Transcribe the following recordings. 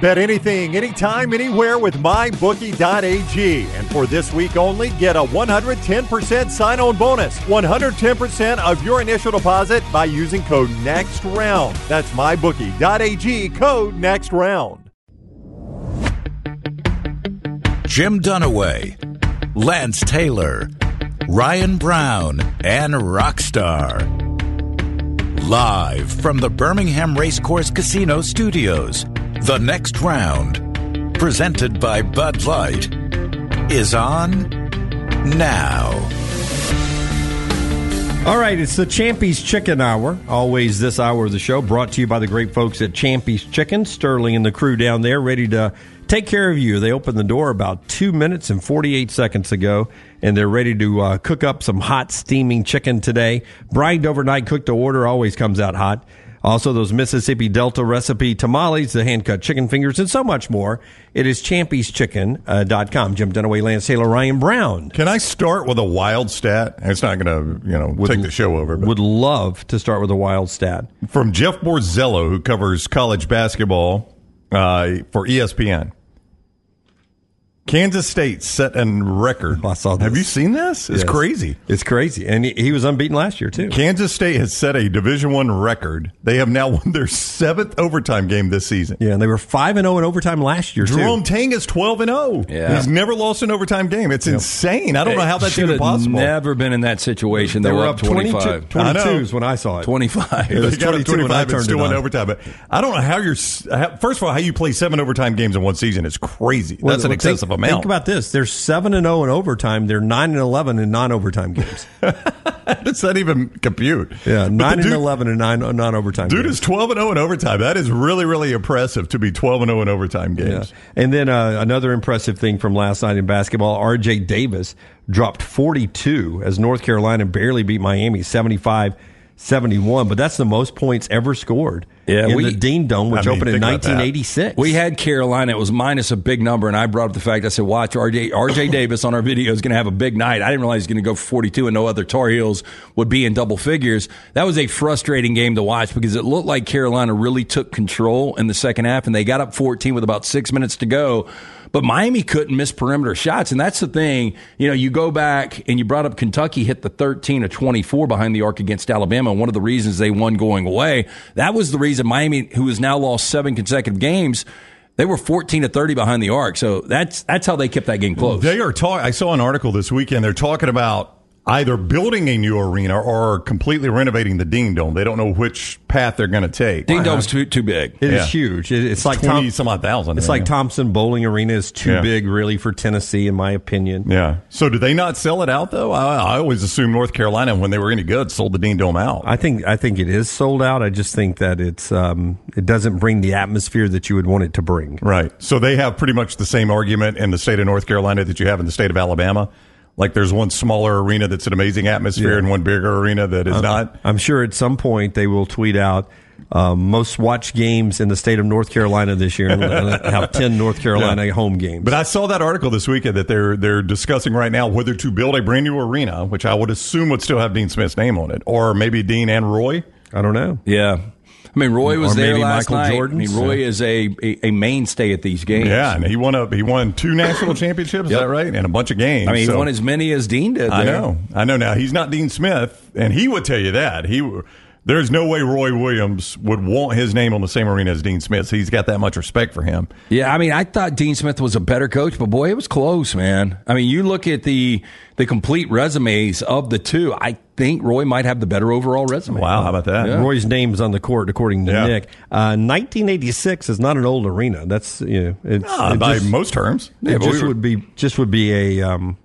Bet anything, anytime, anywhere with mybookie.ag. And for this week only, get a 110% sign on bonus. 110% of your initial deposit by using code NEXTROUND. That's mybookie.ag, code NEXTROUND. Jim Dunaway, Lance Taylor, Ryan Brown, and Rockstar. Live from the Birmingham Racecourse Casino Studios. The next round, presented by Bud Light, is on now. All right, it's the Champy's Chicken Hour. Always this hour of the show brought to you by the great folks at Champy's Chicken. Sterling and the crew down there ready to take care of you. They opened the door about two minutes and 48 seconds ago, and they're ready to uh, cook up some hot, steaming chicken today. Brined overnight, cooked to order, always comes out hot. Also, those Mississippi Delta recipe tamales, the hand cut chicken fingers, and so much more. It is champy'schchicken.com. Jim Dunaway, Lance Taylor, Ryan Brown. Can I start with a wild stat? It's not going to, you know, Would- take the show over. But Would love to start with a wild stat. from Jeff Borzello, who covers college basketball uh, for ESPN. Kansas State set a record. I saw this. Have you seen this? It's Yes. crazy. It's crazy, and he, he was unbeaten last year too. Kansas State has set a Division One record. They have now won their seventh overtime game this season. Yeah, and they were five and zero in overtime last year too. Jerome too. Tang is twelve and zero. Yeah. He's never lost an overtime game. It's insane. I don't know how that's even possible. Never been in that situation. They They, were up 25. 22, I know. 22s when I saw it. 25. They was got 22 up when I 25 and turned still it won on. overtime. But I don't know how you're. First of all, how you play seven overtime games in one season is crazy. Well, That's an well, excessive think, amount. Think about this: they're seven and zero in overtime. They're nine and eleven in non-overtime games. Does that even compute? Yeah, nine the and dude, eleven in nine non-overtime. Dude games. is 12 and 0 in overtime. That is really, really impressive to be 12 and 0 in overtime games. Yeah. And then uh, another impressive thing from last night in basketball, R.J. Davis dropped 42 as North Carolina barely beat Miami 75 71. But that's the most points ever scored Yeah, in we- the Dean Dome, which I mean, opened in think about that. 1986. We had Carolina. It was minus a big number, and I brought up the fact I said, "Watch RJ RJ Davis on our video is going to have a big night." I didn't realize he's going to go for 42, and no other Tar Heels would be in double figures. That was a frustrating game to watch because it looked like Carolina really took control in the second half, and they got up 14 with about six minutes to go. But Miami couldn't miss perimeter shots, and that's the thing. You know, you go back and you brought up Kentucky hit the 13 of 24 behind the arc against Alabama. One of the reasons they won going away. That was the reason Miami, who has now lost seven consecutive games, they were 14 to 30 behind the arc. So that's that's how they kept that game close. They are talking. I saw an article this weekend. They're talking about either building a new arena or completely renovating the Dean Dome. They don't know which path they're going to take. Dean Dome's too too big. It is Yeah. huge. It- it's like 20 Tom, some odd thousand. It's yeah. like Thompson Boling Arena is too Yeah. big, really, for Tennessee, in my opinion. Yeah. So do they not sell it out though? I, I always assumed North Carolina, when they were any good, sold the Dean Dome out. I think I think it is sold out. I just think that it's um, it doesn't bring the atmosphere that you would want it to bring. Right. So they have pretty much the same argument in the state of North Carolina that you have in the state of Alabama. Like there's one smaller arena that's an amazing atmosphere Yeah. and one bigger arena that is not. I'm sure at some point they will tweet out um, most watched games in the state of North Carolina this year and have 10 North Carolina home games. But I saw that article this weekend that they're they're discussing right now whether to build a brand new arena, which I would assume would still have Dean Smith's name on it, or maybe Dean and Roy. I don't know. Yeah. I mean, Roy was Or there last Michael night. Jordan's. I mean, Roy is a, a, a mainstay at these games. Yeah, and he won a he won two national championships. Is Yep. that right? And a bunch of games. I mean, he won as many as Dean did. I know, I know. Now he's not Dean Smith, and he would tell you that he. There's no way Roy Williams would want his name on the same arena as Dean Smith. He's got that much respect for him. Yeah, I mean, I thought Dean Smith was a better coach, but boy, it was close, man. I mean, you look at the the complete resumes of the two. I think Roy might have the better overall resume. Wow, how about that? Yeah. Roy's name's on the court, according to Yeah. Nick. Uh, 1986 is not an old arena. That's you know, it's, Ah, it by just, most terms. it Yeah, but just we were- would be just would be a um,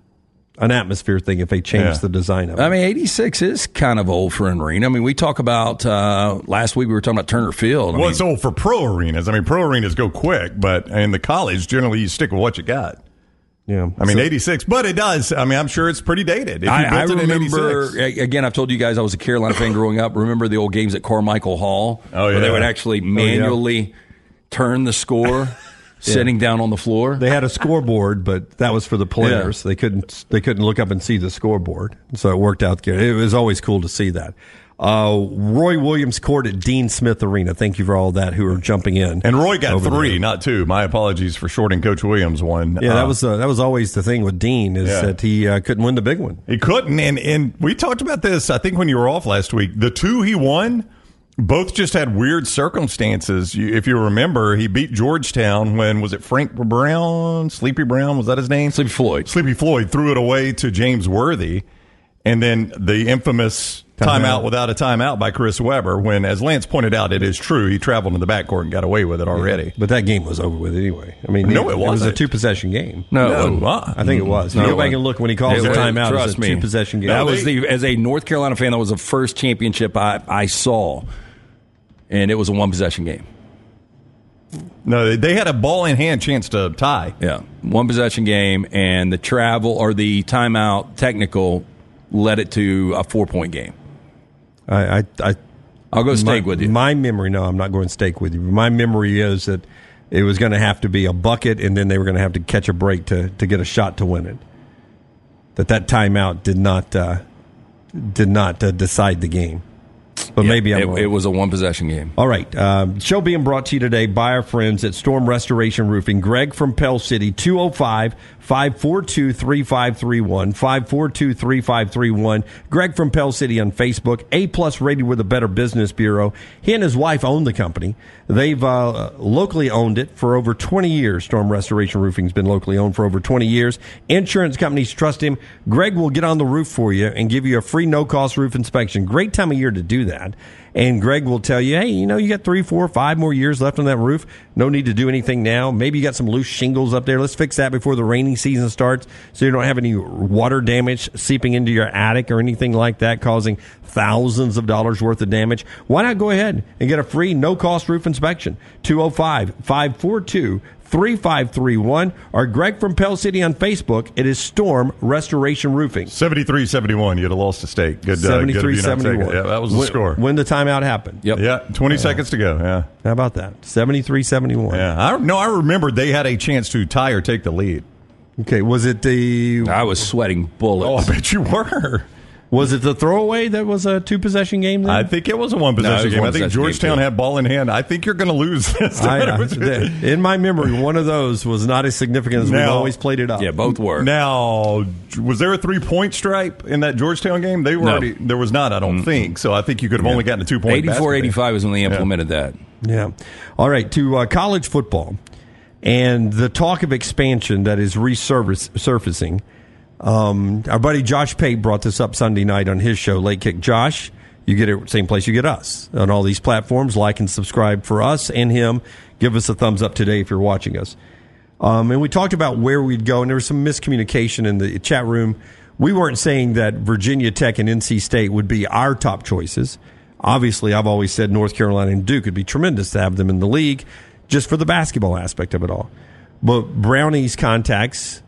an atmosphere thing if they change Yeah. the design of it. I mean, 86 is kind of old for an arena. I mean, we talk about, uh, last week we were talking about Turner Field. I Well, mean, it's old for pro arenas. I mean, pro arenas go quick, but in the college, generally you stick with what you got. yeah, I mean, So- 86, but it does. I mean, I'm sure it's pretty dated. If you I, I built it in remember again. I've told you guys I was a Carolina fan growing up. Remember the old games at Carmichael Hall? Oh, where they would actually manually turn the score, sitting down on the floor. They had a scoreboard, but that was for the players. They couldn't they couldn't look up and see the scoreboard, so it worked out good. It was always cool to see that. Uh, Roy Williams Court at Dean Smith Arena. Thank you for all that who are jumping in. And Roy got three, there. not two. My apologies for shorting Coach Williams one. Yeah, that Uh, was uh, that was always the thing with Dean is Yeah. that he uh, couldn't win the big one. He couldn't, and and we talked about this. I think when you were off last week, the two he won, both just had weird circumstances. If you remember, he beat Georgetown when was it Frank Brown, Sleepy Brown? Was that his name? Sleepy Floyd. Sleepy Floyd threw it away to James Worthy, and then the infamous Timeout. timeout without a timeout by Chris Webber. When, as Lance pointed out, it is true he traveled in the backcourt and got away with it already. But that game was over with anyway. I mean, No, it was a wasn't. two possession game. No, No, uh, I think it was. No, you it go back wasn't. and look when he calls It the was- timeout. Trust it's a me, two possession game. That was the as a North Carolina fan. That was the first championship I, I saw, and it was a one possession game. No, they- had a ball in hand chance to tie. Yeah, one possession game, and the travel or the timeout technical led it to a four point game. I, I, I I'll go steak my, with you. My memory, no, I'm not going steak with you. My memory is that it was going to have to be a bucket, and then they were going to have to catch a break to, to get a shot to win it. That that timeout did not uh, did not uh, decide the game. But maybe I'm it, wrong. it was a one possession game. All right. Um, show being brought to you today by our friends at Storm Restoration Roofing. Greg from Pell City, 205 542 3531. 542 3531. Greg from Pell City on Facebook. A plus rated with a Better Business Bureau. He and his wife own the company. They've uh, locally owned it for over 20 years. Storm Restoration Roofing's been locally owned for over 20 years. Insurance companies trust him. Greg will get on the roof for you and give you a free no cost roof inspection. Great time of year to do that. And Greg will tell you, hey, you know, you got three, four, five more years left on that roof. No need to do anything now. Maybe you got some loose shingles up there. Let's fix that before the rainy season starts so you don't have any water damage seeping into your attic or anything like that, causing thousands of dollars worth of damage. Why not go ahead and get a free no cost roof inspection? 205 542 3531 or Greg from Pell City on Facebook. It is Storm Restoration Roofing. 73 71. You'd have lost a stake. Good, uh, good 73 you not taking it. 71. Yeah, that was the when, score. When the timeout happened. Yep. yeah, 20 seconds to go. Yeah. How about that? 73 71. Yeah. I, no, I remember they had a chance to tie or take the lead. Okay, was it the I was sweating bullets. Oh. I bet you were. Was it the throwaway that was a two possession game? Then? I think it was a one possession was game. one I think Georgetown had ball in hand. I think you're going to lose this. I, honest in my memory, one of those was not as significant as we've always played it up. yeah, both were. Now, was there a three point stripe in that Georgetown game? They were No. already. There was not. I don't think so. I think you could have only gotten a two point. 84 85 is when they implemented that. Yeah. All right, to uh, college football and the talk of expansion that is resurfacing. Um, our buddy Josh Pate brought this up Sunday night on his show, Late Kick. Josh, you get it same place you get us on all these platforms. Like and subscribe for us and him. Give us a thumbs up today if you're watching us. Um, and we talked about where we'd go, and there was some miscommunication in the chat room. We weren't saying that Virginia Tech and NC State would be our top choices. Obviously, I've always said North Carolina and Duke would be tremendous to have them in the league just for the basketball aspect of it all. But Brownie's contacts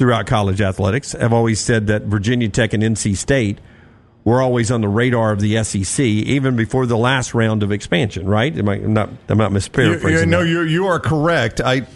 throughout college athletics have always said that Virginia Tech and NC State were always on the radar of the SEC even before the last round of expansion, right? Am I I'm not, I'm not You, misparaphrasing. you, no, you you are correct. I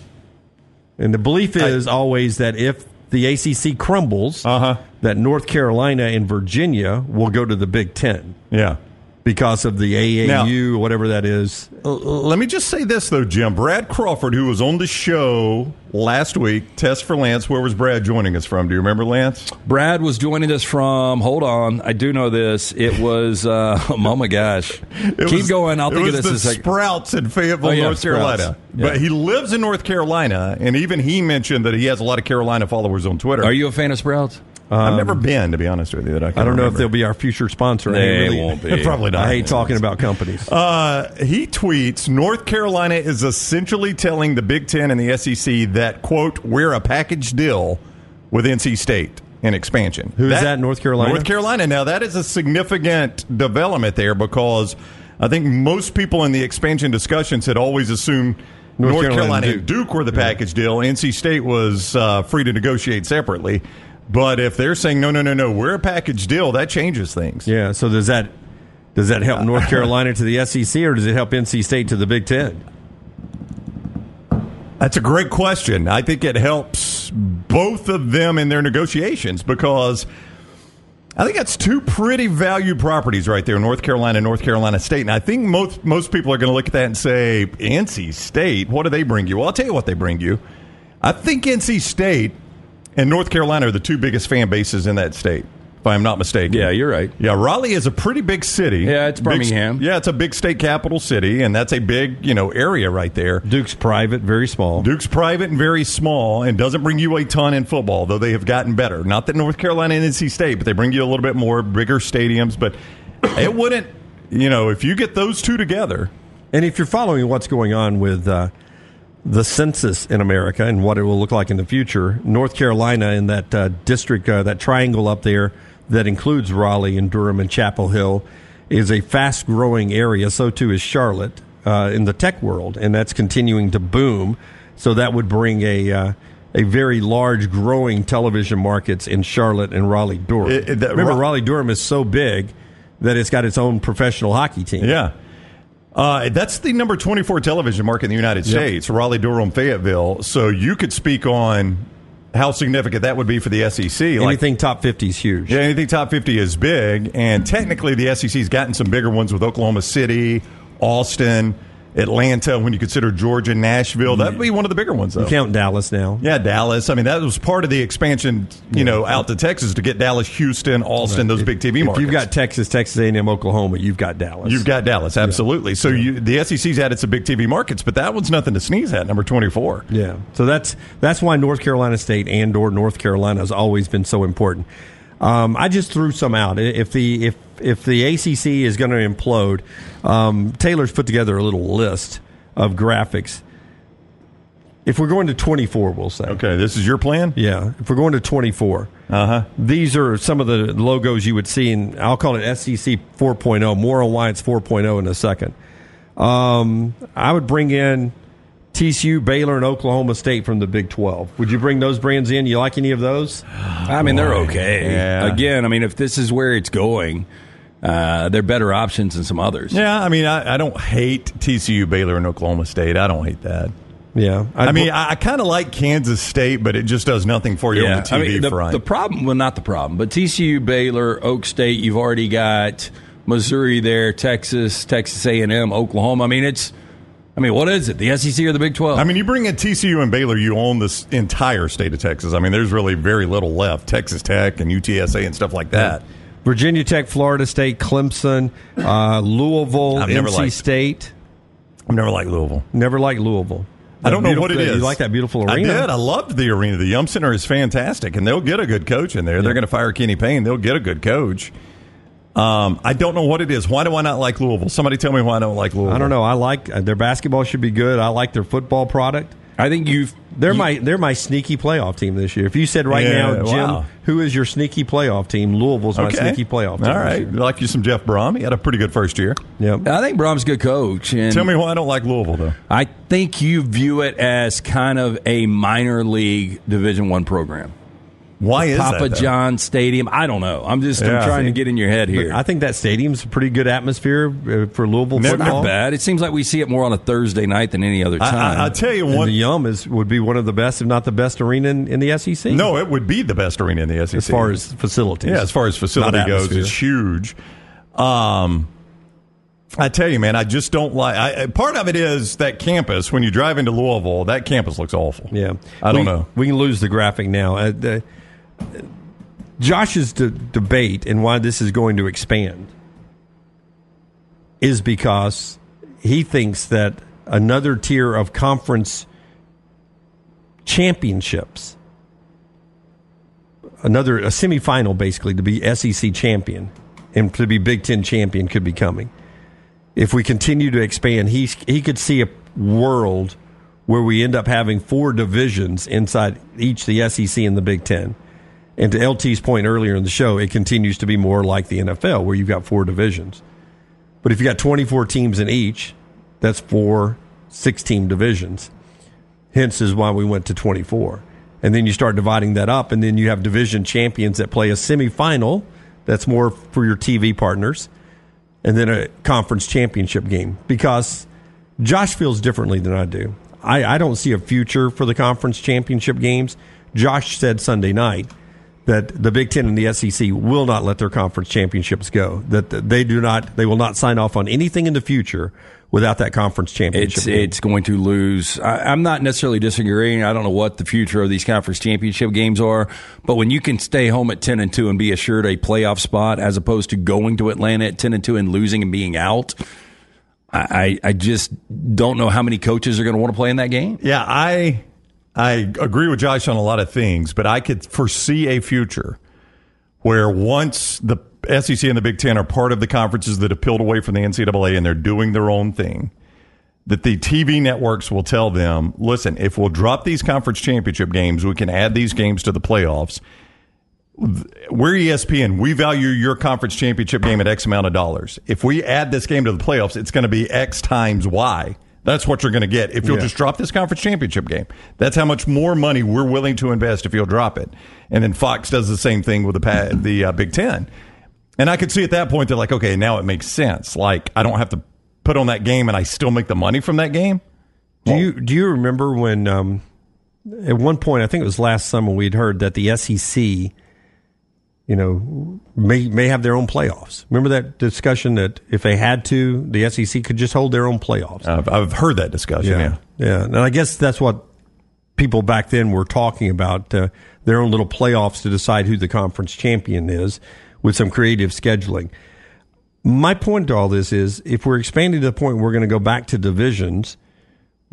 And the belief is always that if the ACC crumbles, Uh-huh. that North Carolina and Virginia will go to the Big Ten yeah. Because of the AAU, whatever that is. Let me just say this though, Jim. Brad Crawford, who was on the show last week, test for Lance. Where was Brad joining us from? Do you remember Lance? Brad was joining us from, hold on, I do know this. It was, uh, oh my gosh. Keep was- going. I'll think of was this the a. Sprouts in Fayetteville, Oh, yeah, North. Carolina. Yeah. But he lives in North Carolina, and even he mentioned that he has a lot of Carolina followers on Twitter. Are you a fan of Sprouts? I've never been, to be honest with you. That I, I don't know if they'll be our future sponsor. They really- won't be. Probably not. I hate talking about companies. Uh, he tweets North Carolina is essentially telling the Big Ten and the SEC that, quote, we're a package deal with NC State in expansion. Who is that, North Carolina? North Carolina. Now, that is a significant development there because I think most people in the expansion discussions had always assumed North North, Carolina Carolina, and and Duke. were the package deal. NC State was uh, free to negotiate separately. But if they're saying, no, no, no, no, we're a package deal, that changes things. yeah. So does that does that help North Carolina to the SEC or does it help NC State to the Big Ten? That's a great question. I think it helps both of them in their negotiations because I think that's two pretty valued properties right there, North Carolina, and North Carolina State. And I think most most people are going to look at that and say, NC State, what do they bring you? Well, I'll tell you what they bring you. I think NC State and North Carolina are the two biggest fan bases in that state, if I'm not mistaken. Yeah, you're right. Yeah, Raleigh is a pretty big city. Yeah, it's Big- Birmingham. yeah, it's a big state capital city, and that's a big, you know, area right there. Duke's private, very small. Duke's private and very small and doesn't bring you a ton in football, though they have gotten better. Not that North Carolina and NC State, but they bring you a little bit more, bigger stadiums. But it wouldn't, you know, if you get those two together, And if you're following what's going on with uh, the census in America and what it will look like in the future, North Carolina in that uh, district, uh, that triangle up there that includes Raleigh and Durham and Chapel Hill, is a fast growing area. So too is Charlotte uh, in the tech world, and that's continuing to boom. So that would bring a uh, a very large, growing television markets in Charlotte and Raleigh Durham. It- it- that- Remember, Raleigh Durham is so big that it's got its own professional hockey team. yeah. Uh, that's the number 24 television market in the United States, Raleigh, Durham, Fayetteville. So you could speak on how significant that would be for the SEC. Like, Anything top 50 is huge. Yeah, anything top 50 is big. And technically, the SEC's gotten some bigger ones with Oklahoma City, Austin, Atlanta, when you consider Georgia, Nashville. That'd be one of the bigger ones, though. You count Dallas now. Yeah, Dallas. I mean, that was part of the expansion, you know, out to Texas to get Dallas, Houston, Austin, those big TV If markets. you've got Texas, Texas A&M, Oklahoma, you've got Dallas. You've got Dallas, absolutely. So you, the SEC's added some big TV markets, but that one's nothing to sneeze at, number 24. yeah. So that's that's why North Carolina State and or North Carolina has always been so important. Um, I just threw some out. If the if if the ACC is going to implode, um, Taylor's put together a little list of graphics. If we're going to 24, we'll say. Okay, this is your plan? Yeah, if we're going to 24, Uh-huh. these are some of the logos you would see in, I'll call it SEC 4.0. More on why it's 4.0 in a second. Um, I would bring in TCU, Baylor, and Oklahoma State from the Big 12. Would you bring those brands in? You like any of those? I mean, they're okay. Yeah. Again, I mean, if this is where it's going, uh, they're better options than some others. Yeah, I mean, I, I don't hate TCU, Baylor, and Oklahoma State. I don't hate that. Yeah. I mean, I, I kind of like Kansas State, but it just does nothing for you on the TV I mean, the, front. the problem, well, not the problem, but TCU, Baylor, Oak State, you've already got Missouri there, Texas, Texas A&M, Oklahoma. I mean, it's, I mean, what is it? The SEC or the Big 12? I mean, you bring in TCU and Baylor, you own this entire state of Texas. I mean, there's really very little left. Texas Tech and UTSA and stuff like that. Virginia Tech, Florida State, Clemson, uh, Louisville, I've never NC liked- State. I've never liked Louisville. Never liked Louisville. I don't know what it is. Beautiful- You like that beautiful arena? I did. I loved the arena. The Yum Center is fantastic, and they'll get a good coach in there. They're going to fire Kenny Payne. They'll get a good coach. Um, I don't know what it is. Why do I not like Louisville? Somebody tell me why I don't like Louisville. I don't know. I like uh, their basketball should be good. I like their football product. I think you've, They're you- my they're my sneaky playoff team this year. If you said right Yeah, now, Jim, wow. who is your sneaky playoff team? Louisville's my Okay. sneaky playoff team. All right. this year. Like you some Jeff Brohm. He had a pretty good first year. Yep. I think Brohm's a good coach. And Tell me why I don't like Louisville, though. I think you view it as kind of a minor league Division One program. Why is Papa that? John Stadium. I don't know. I'm just Yeah. I'm trying to get in your head here. I think that stadium's a pretty good atmosphere uh, for Louisville Never football. Not bad. It seems like we see it more on a Thursday night than any other I, time. I, I tell you what. the Yum is would be one of the best, if not the best, arena in, in the SEC. No, it would be the best arena in the SEC as far as facilities. Yeah, as far as facility goes, it's huge. Um, I tell you, man, I just don't like. I, part of it is that campus. When you drive into Louisville, that campus looks awful. Yeah, I don't know. We can lose the graphic now. Uh, the, Josh's de- debate and why this is going to expand is because he thinks that another tier of conference championships, another a semifinal basically to be SEC champion and to be Big Ten champion could be coming. If we continue to expand, he he could see a world where we end up having four divisions inside each the SEC and the Big Ten. And to LT's point earlier in the show, it continues to be more like the NFL, where you've got four divisions. But if you got 24 teams in each, that's four six team divisions. Hence is why we went to 24. And then you start dividing that up, and then you have division champions that play a semifinal. That's more for your TV partners, and then a conference championship game. Because Josh feels differently than I do. I, I don't see a future for the conference championship games. Josh said Sunday night that the Big Ten and the SEC will not let their conference championships go. That they do not, they will not sign off on anything in the future without that conference championship. It's it's going to lose. I, I'm not necessarily disagreeing. I don't know what the future of these conference championship games are, but when you can stay home at ten and two and be assured a playoff spot, as opposed to going to Atlanta at ten and two and losing and being out, I I, I just don't know how many coaches are going to want to play in that game. Yeah, I I agree with Josh on a lot of things, but I could foresee a future where once the SEC and the Big Ten are part of the conferences that have peeled away from the NCAA and they're doing their own thing, that the TV networks will tell them, listen, if we'll drop these conference championship games, we can add these games to the playoffs. We're ESPN. We value your conference championship game at X amount of dollars. If we add this game to the playoffs, it's going to be X times Y. That's what you're going to get if you'll Yeah. just drop this conference championship game. That's how much more money we're willing to invest if you'll drop it. And then Fox does the same thing with the pa- the uh, Big Ten. And I could see at that point they're like, okay, now it makes sense. Like I don't have to put on that game, and I still make the money from that game. Do you do you remember when um, at one point I think it was last summer we'd heard that the SEC, you know, may may have their own playoffs. Remember that discussion that if they had to, the SEC could just hold their own playoffs. I've, I've heard that discussion. Yeah. yeah. And I guess that's what people back then were talking about uh, their own little playoffs to decide who the conference champion is with some creative scheduling. My point to all this is if we're expanding to the point we're going to go back to divisions,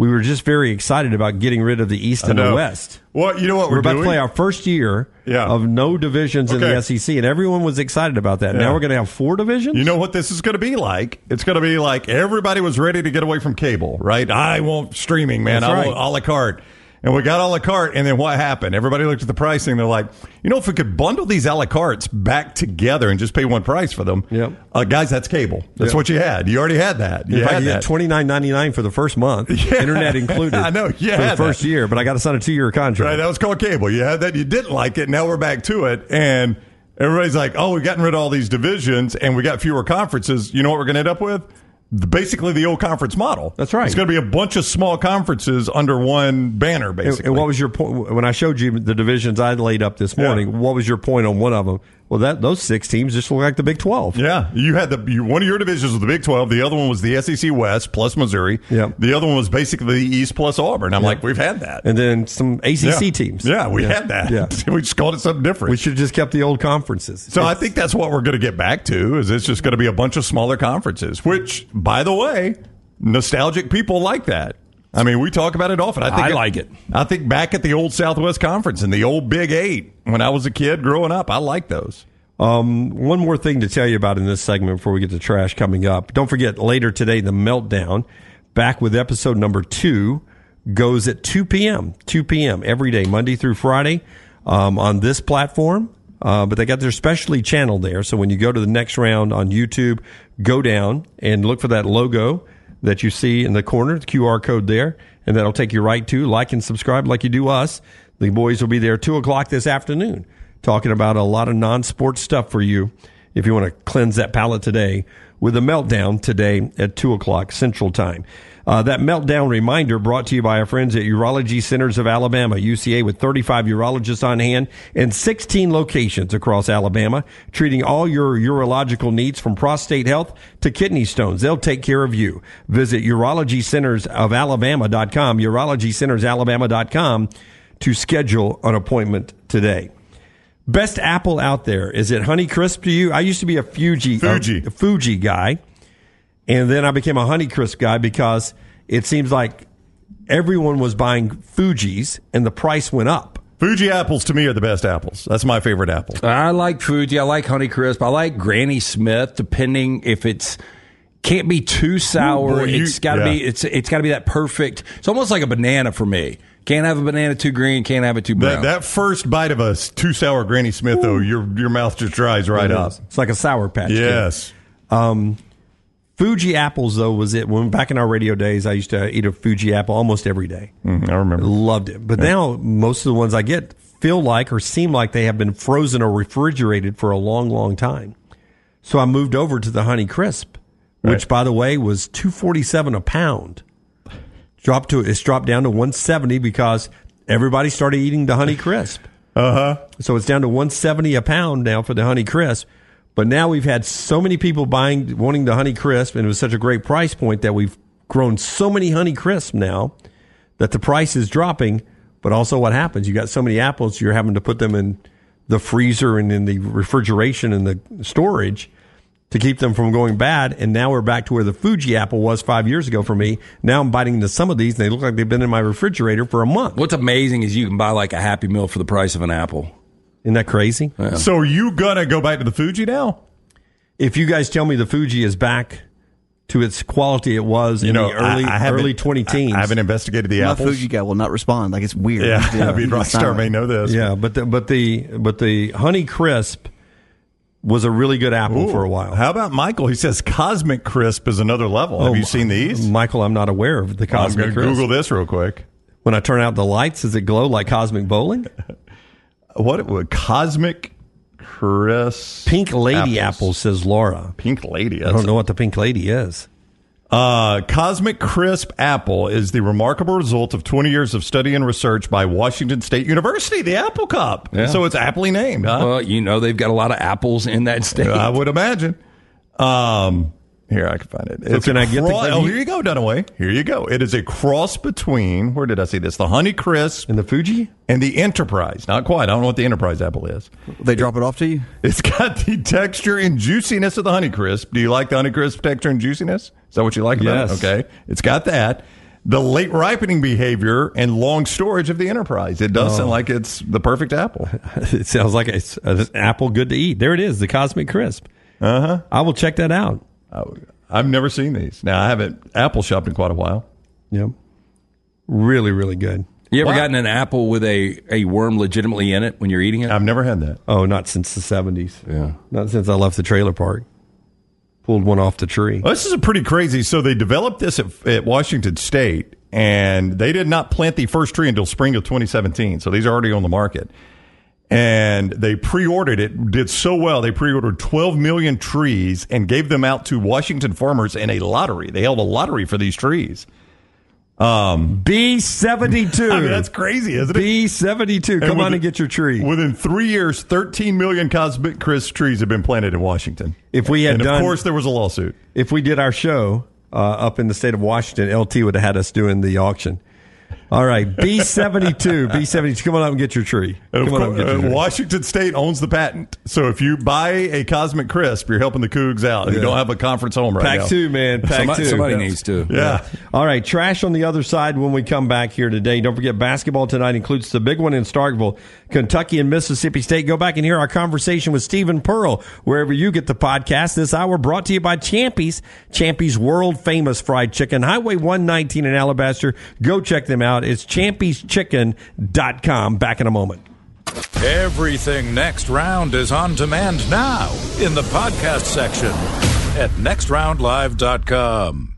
we were just very excited about getting rid of the East and the. West. Well, you know what We're, we're, about doing? to play our first year Yeah. of no divisions in the SEC, and everyone was excited about that. Yeah. Now we're going to have four divisions. You know what this is going to be like? It's going to be like everybody was ready to get away from cable, right? I want streaming, man. That's I right. want a la carte. And we got a la carte, and then what happened? Everybody looked at the pricing. They're like, you know, if we could bundle these a la cartes back together and just pay one price for them, Yep. uh, guys, that's cable. That's Yep. what you had. You already had that. You In fact, had you that. twenty nine ninety nine for the first month, yeah. internet included. I know, yeah, for the first that. year, but I got to sign a two year contract. Right, that was called cable. You had that. You didn't like it. Now we're back to it, and everybody's like, "Oh, we've gotten rid of all these divisions, and we got fewer conferences." You know what we're going to end up with? Basically, the old conference model. That's right. It's going to be a bunch of small conferences under one banner. And- Basically, And what was your point when I showed you the divisions I laid up this morning? Yeah. What was your point on one of them? Well, that those six teams just look like the Big Twelve. Yeah, you had the you, one of your divisions was the Big Twelve. The other one was the SEC West plus Missouri. Yeah. The other one was basically the East plus Auburn. I'm Yep. like, we've had that. And then some ACC yeah. teams. Yeah, we had that. Yeah. we just called it something different. We should have just kept the old conferences. So I think that's what we're going to get back to. Is it's just going to be a bunch of smaller conferences? Which, by the way, nostalgic people like that. I mean, we talk about it often. I think I like it. I think back at the old Southwest Conference and the old Big Eight when I was a kid growing up. I like those. Um, one more thing to tell you about in this segment before we get to trash coming up. Don't forget later today, the meltdown, back with episode number two, goes at 2 p.m. 2 p.m. every day, Monday through Friday, um, on this platform. Uh, but they got their specially channel there. So when you go to the next round on YouTube, go down and look for that logo that you see in the corner, the QR code there, and that'll take you right to like and subscribe like you do us. The boys will be there two o'clock this afternoon talking about a lot of non-sports stuff for you if you want to cleanse that palate today with a meltdown today at 2 o'clock central time. Uh, that meltdown reminder brought to you by our friends at urology centers of alabama uca with 35 urologists on hand and 16 locations across alabama treating all your urological needs from prostate health to kidney stones. They'll take care of you. Visit urologycentersofalabama.com urologycentersalabama.com to schedule an appointment today Best apple out there is it Honeycrisp to you? I used to be a Fuji um, Fuji. a Fuji guy, and then I became a Honeycrisp guy because it seems like everyone was buying Fuji's and the price went up. Fuji apples to me are the best apples. That's my favorite apple. I like Fuji. I like Honeycrisp. I like Granny Smith. Depending if it's can't be too sour. boy, you- it's got to yeah. be. It's it's got to be that perfect. It's almost like a banana for me. Can't have a banana too green. Can't have it too brown. That, that first bite of a too sour Granny Smith, though, your your mouth just dries right It up. is. It's like a sour patch. Yes. Fuji apples though was it when back in our radio days I used to eat a Fuji apple almost every day. Mhm, I remember. Loved it. But now most of the ones I get feel like or seem like they have been frozen or refrigerated for a long, long time. So I moved over to the Honey Crisp, which Right. by the way was two forty seven a pound. Dropped to it's dropped down to one seventy because everybody started eating the Honey Crisp. Uh huh. So it's down to 170 a pound now for the Honey Crisp. But now we've had so many people buying, wanting the Honey Crisp, and it was such a great price point that we've grown so many Honey Crisp now that the price is dropping. But also, what happens? You got so many apples, you're having to put them in the freezer and in the refrigeration and the storage to keep them from going bad. And now we're back to where the Fuji apple was five years ago for me. Now I'm biting into some of these, and they look like they've been in my refrigerator for a month. What's amazing is you can buy like a Happy Meal for the price of an apple. Isn't that crazy? Yeah. So are you gonna go back to the Fuji now? If you guys tell me the Fuji is back to its quality it was you in know, the early I, I early 20 teens. I, I haven't investigated the My apples. Fuji guy will not respond. Like it's weird. Yeah, He's, uh, I mean, he's Rockstar may know this. Yeah, but the, but the but the Honey Crisp was a really good apple Ooh, for a while. How about Michael? He says Cosmic Crisp is another level. Have oh, you seen these? Michael, I'm not aware of the I'm Cosmic Crisp. Google this real quick. When I turn out the lights, does it glow like cosmic bowling? What would Cosmic Crisp? Pink Lady apples. apple says Laura. Pink Lady. I don't know what the Pink Lady is. Uh, Cosmic Crisp Apple is the remarkable result of 20 years of study and research by Washington State University, the Apple Cup. Yeah. So it's aptly named, huh? Well, you know they've got a lot of apples in that state. I would imagine. Um, here, I can find it. So can I I get the- Oh, here you go, Dunaway. Here you go. It is a cross between, where did I see this? The Honey Crisp And the Fuji? and the Enterprise. Not quite. I don't know what the Enterprise apple is. They drop it off to you. It's got the texture and juiciness of the Honey Crisp. Do you like the Honey Crisp texture and juiciness? Is that what you like about Yes. it? Okay. It's got that. The late ripening behavior and long storage of the Enterprise. It does sound like it's the perfect apple. it sounds like it's an apple good to eat. There it is, the Cosmic Crisp. Uh huh. I will check that out. Oh, I've never seen these. Now, I haven't apple shopped in quite a while. Yep. Really, really good. You ever Wow. gotten an apple with a, a worm legitimately in it when you're eating it? I've never had that. Oh, not since the 70s. Yeah. Not since I left the trailer park. Pulled one off the tree. Well, this is a pretty crazy. So they developed this at, at Washington State, and they did not plant the first tree until spring of 2017. So these are already on the market. And they pre-ordered it. Did so well. They pre-ordered 12 million trees and gave them out to Washington farmers in a lottery. They held a lottery for these trees. B72. I mean, that's crazy, isn't it? B72. Come on and get your tree. Within three years, 13 million Cosmic Crisp trees have been planted in Washington. If we had and done- of course, there was a lawsuit. If we did our show uh, up in the state of Washington, LT would have had us doing the auction. All right, B72. B72. Come on up and get your tree. Come of on up and get your uh, tree. Washington State owns the patent. So if you buy a Cosmic Crisp, you're helping the Cougs out. You don't have a conference home right now. Pack two, man. Pack Somebody, two. somebody Yeah. needs to. Yeah. All right, trash on the other side when we come back here today. Don't forget, basketball tonight includes the big one in Starkville, Kentucky and Mississippi State. Go back and hear our conversation with Stephen Pearl wherever you get the podcast. This hour brought to you by Champy's, Champy's world famous fried chicken, Highway 119 in Alabaster. Go check them out. It's champyschicken.com. Back in a moment. Everything Next Round is on demand now in the podcast section at nextroundlive.com.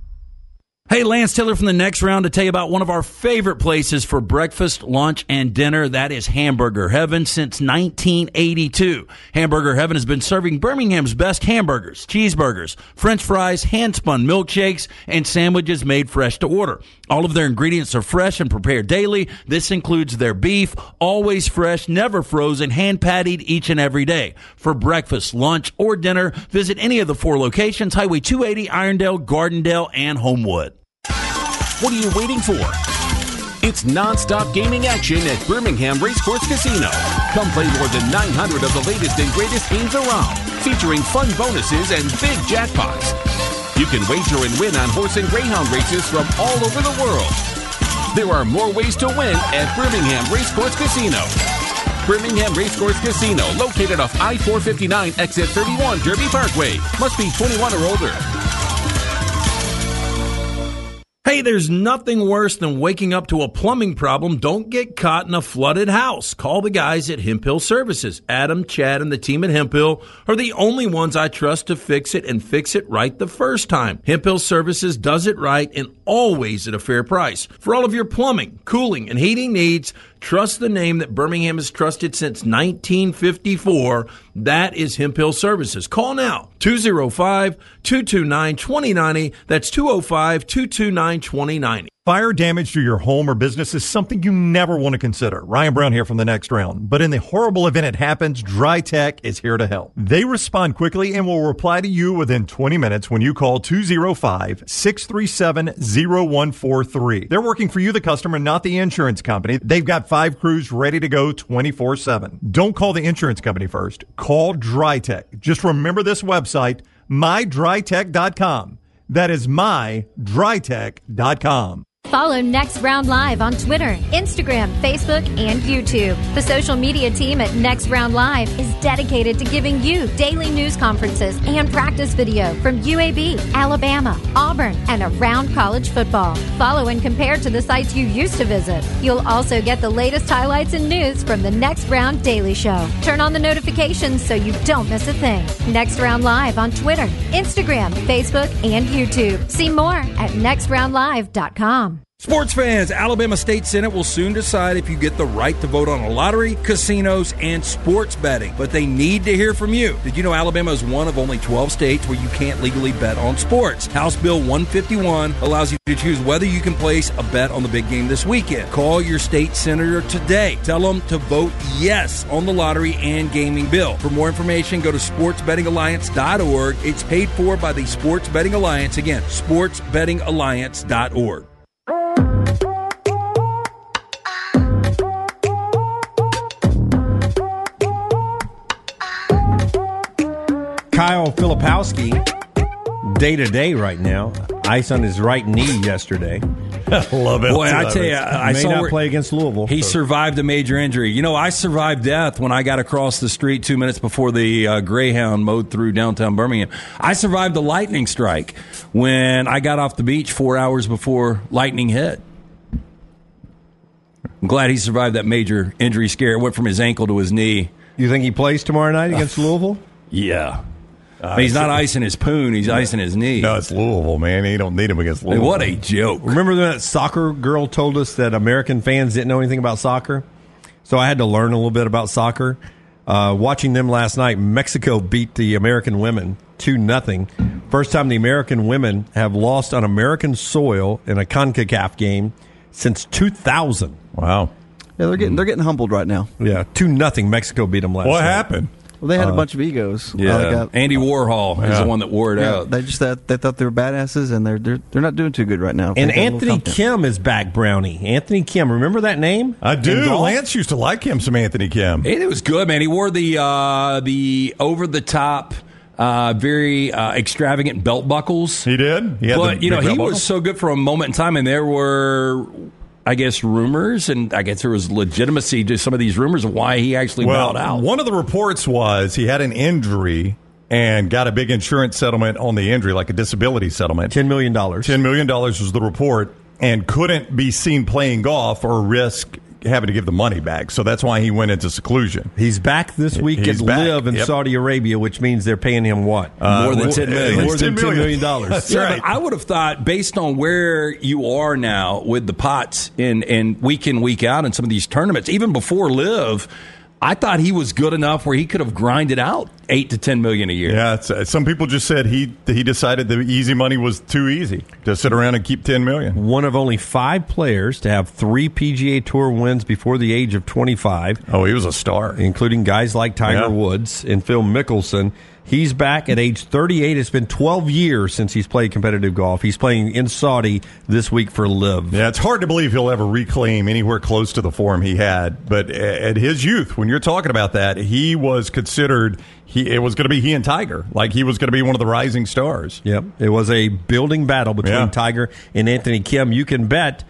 Hey, Lance Taylor from the next round to tell you about one of our favorite places for breakfast, lunch, and dinner. That is Hamburger Heaven since 1982. Hamburger Heaven has been serving Birmingham's best hamburgers, cheeseburgers, french fries, hand spun milkshakes, and sandwiches made fresh to order. All of their ingredients are fresh and prepared daily. This includes their beef, always fresh, never frozen, hand patted each and every day. For breakfast, lunch, or dinner, visit any of the four locations Highway 280, Irondale, Gardendale, and Homewood. What are you waiting for? It's non-stop gaming action at Birmingham Racecourse Casino. Come play more than 900 of the latest and greatest games around, featuring fun bonuses and big jackpots. You can wager and win on horse and greyhound races from all over the world. There are more ways to win at Birmingham Racecourse Casino. Birmingham Racecourse Casino, located off I-459 exit 31 Derby Parkway. Must be 21 or older. Hey, there's nothing worse than waking up to a plumbing problem. Don't get caught in a flooded house. Call the guys at Hemphill Services. Adam, Chad, and the team at Hemphill are the only ones I trust to fix it and fix it right the first time. Hemphill Services does it right and always at a fair price. For all of your plumbing, cooling, and heating needs, trust the name that Birmingham has trusted since 1954. That is Hemphill Services. Call now 205 229 2090. That's 205 229 2090. Fire damage to your home or business is something you never want to consider. Ryan Brown here from the next round. But in the horrible event it happens, Dry Tech is here to help. They respond quickly and will reply to you within 20 minutes when you call 205 637 0143. They're working for you, the customer, not the insurance company. They've got five crews ready to go 24 7. Don't call the insurance company first. Call Dry Tech. Just remember this website, mydrytech.com. That is mydrytech.com. Follow Next Round Live on Twitter, Instagram, Facebook, and YouTube. The social media team at Next Round Live is dedicated to giving you daily news conferences and practice video from UAB, Alabama, Auburn, and around college football. Follow and compare to the sites you used to visit. You'll also get the latest highlights and news from the Next Round Daily Show. Turn on the notifications so you don't miss a thing. Next Round Live on Twitter, Instagram, Facebook, and YouTube. See more at nextroundlive.com. Sports fans, Alabama State Senate will soon decide if you get the right to vote on a lottery, casinos, and sports betting. But they need to hear from you. Did you know Alabama is one of only 12 states where you can't legally bet on sports? House Bill 151 allows you to choose whether you can place a bet on the big game this weekend. Call your state senator today. Tell them to vote yes on the lottery and gaming bill. For more information, go to sportsbettingalliance.org. It's paid for by the Sports Betting Alliance. Again, sportsbettingalliance.org. Kyle Filipowski, day to day right now. Ice on his right knee yesterday. Love it. Boy, I tell you, I May saw not play against Louisville. He so- survived a major injury. You know, I survived death when I got across the street two minutes before the uh, Greyhound mowed through downtown Birmingham. I survived the lightning strike when I got off the beach four hours before lightning hit. I'm glad he survived that major injury scare. It went from his ankle to his knee. You think he plays tomorrow night against Louisville? Yeah. I mean, he's not icing his poon, he's icing his knee. No, it's Louisville, man. You don't need him against I mean, Louisville. what a joke. Remember that soccer girl told us that American fans didn't know anything about soccer? So I had to learn a little bit about soccer. Uh, watching them last night, Mexico beat the American women 2 nothing. First time the American women have lost on American soil in a CONCACAF game since 2000. Wow. Yeah, they're getting they're getting humbled right now. Yeah, 2 nothing. Mexico beat them last night. What night. happened? Well, they had a bunch of egos. Yeah. Like, uh, Andy Warhol is the one that wore it yeah, out. they just thought, they thought they were badasses, and they're they're they're not doing too good right now. And They got a little Anthony confidence. Kim is back, Brownie. Anthony Kim. Remember that name? I In do. golf? Lance used to like him some Anthony Kim. It was good, man. He wore the uh, the over the top, uh, very uh, extravagant belt buckles. He did. He had but the you know, big he belt was so good for a moment in time, and there were. I guess rumors, and I guess there was legitimacy to some of these rumors of why he actually Well, bowed out. one of the reports was he had an injury and got a big insurance settlement on the injury, like a disability settlement. $10 million. $10 million was the report and couldn't be seen playing golf or risk having to give the money back. So that's why he went into seclusion. He's back this week He's at back. LIV in Yep. Saudi Arabia, which means they're paying him what? More than Uh, 10 million. it's More than 10 million. dollars. That's yeah, right. I would have thought, based on where you are now with the pots in, in week in, week out in some of these tournaments, even before LIV, I thought he was good enough where he could have grinded out eight to ten million a year. Yeah, it's, uh, some people just said he he decided the easy money was too easy to sit around and keep ten million. One of only five players to have three PGA Tour wins before the age of 25, Oh, he was a star. including guys like Tiger Yeah. Woods and Phil Mickelson. He's back at age 38. It's been 12 years since he's played competitive golf. He's playing in Saudi this week for LIV. Yeah, it's hard to believe he'll ever reclaim anywhere close to the form he had. But at his youth, when you're talking about that, he was considered. He it was going to be he and Tiger, like he was going to be one of the rising stars. Yep. It was a building battle between Yeah. Tiger and Anthony Kim. You can bet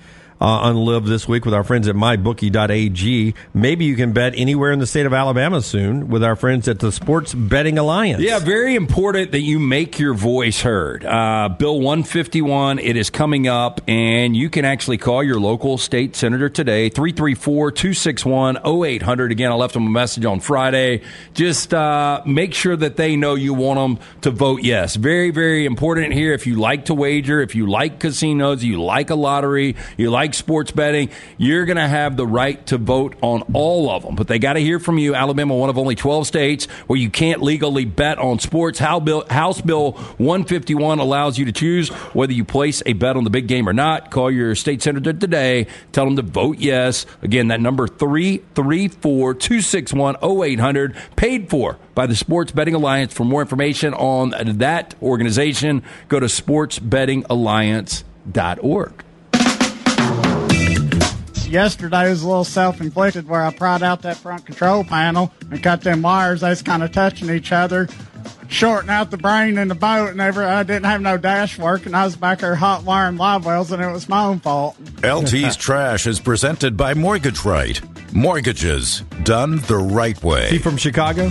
uh, on LIV this week with our friends at mybookie.ag. Maybe you can bet anywhere in the state of Alabama soon with our friends at the Sports Betting Alliance. Yeah, very important that you make your voice heard. Uh, Bill 151, it is coming up, and you can actually call your local state senator today, 334 261 0800. Again, I left them a message on Friday. Just uh, make sure that they know you want them to vote yes. Very, very important here. If you like to wager, if you like casinos, you like a lottery, you like like sports betting, you're going to have the right to vote on all of them. But they got to hear from you. Alabama, one of only 12 states where you can't legally bet on sports. House Bill 151 allows you to choose whether you place a bet on the big game or not. Call your state senator today. Tell them to vote yes. Again, that number 334 261 0800, paid for by the Sports Betting Alliance. For more information on that organization, go to sportsbettingalliance.org. Yesterday was a little self-inflicted where I pried out that front control panel and cut them wires. They was kind of touching each other, shorting out the brain in the boat, and every, I didn't have no dash work, and I was back there hot wiring live wells, and it was my own fault. LT's Trash is presented by Mortgage Right. Mortgages done the right way. He from Chicago?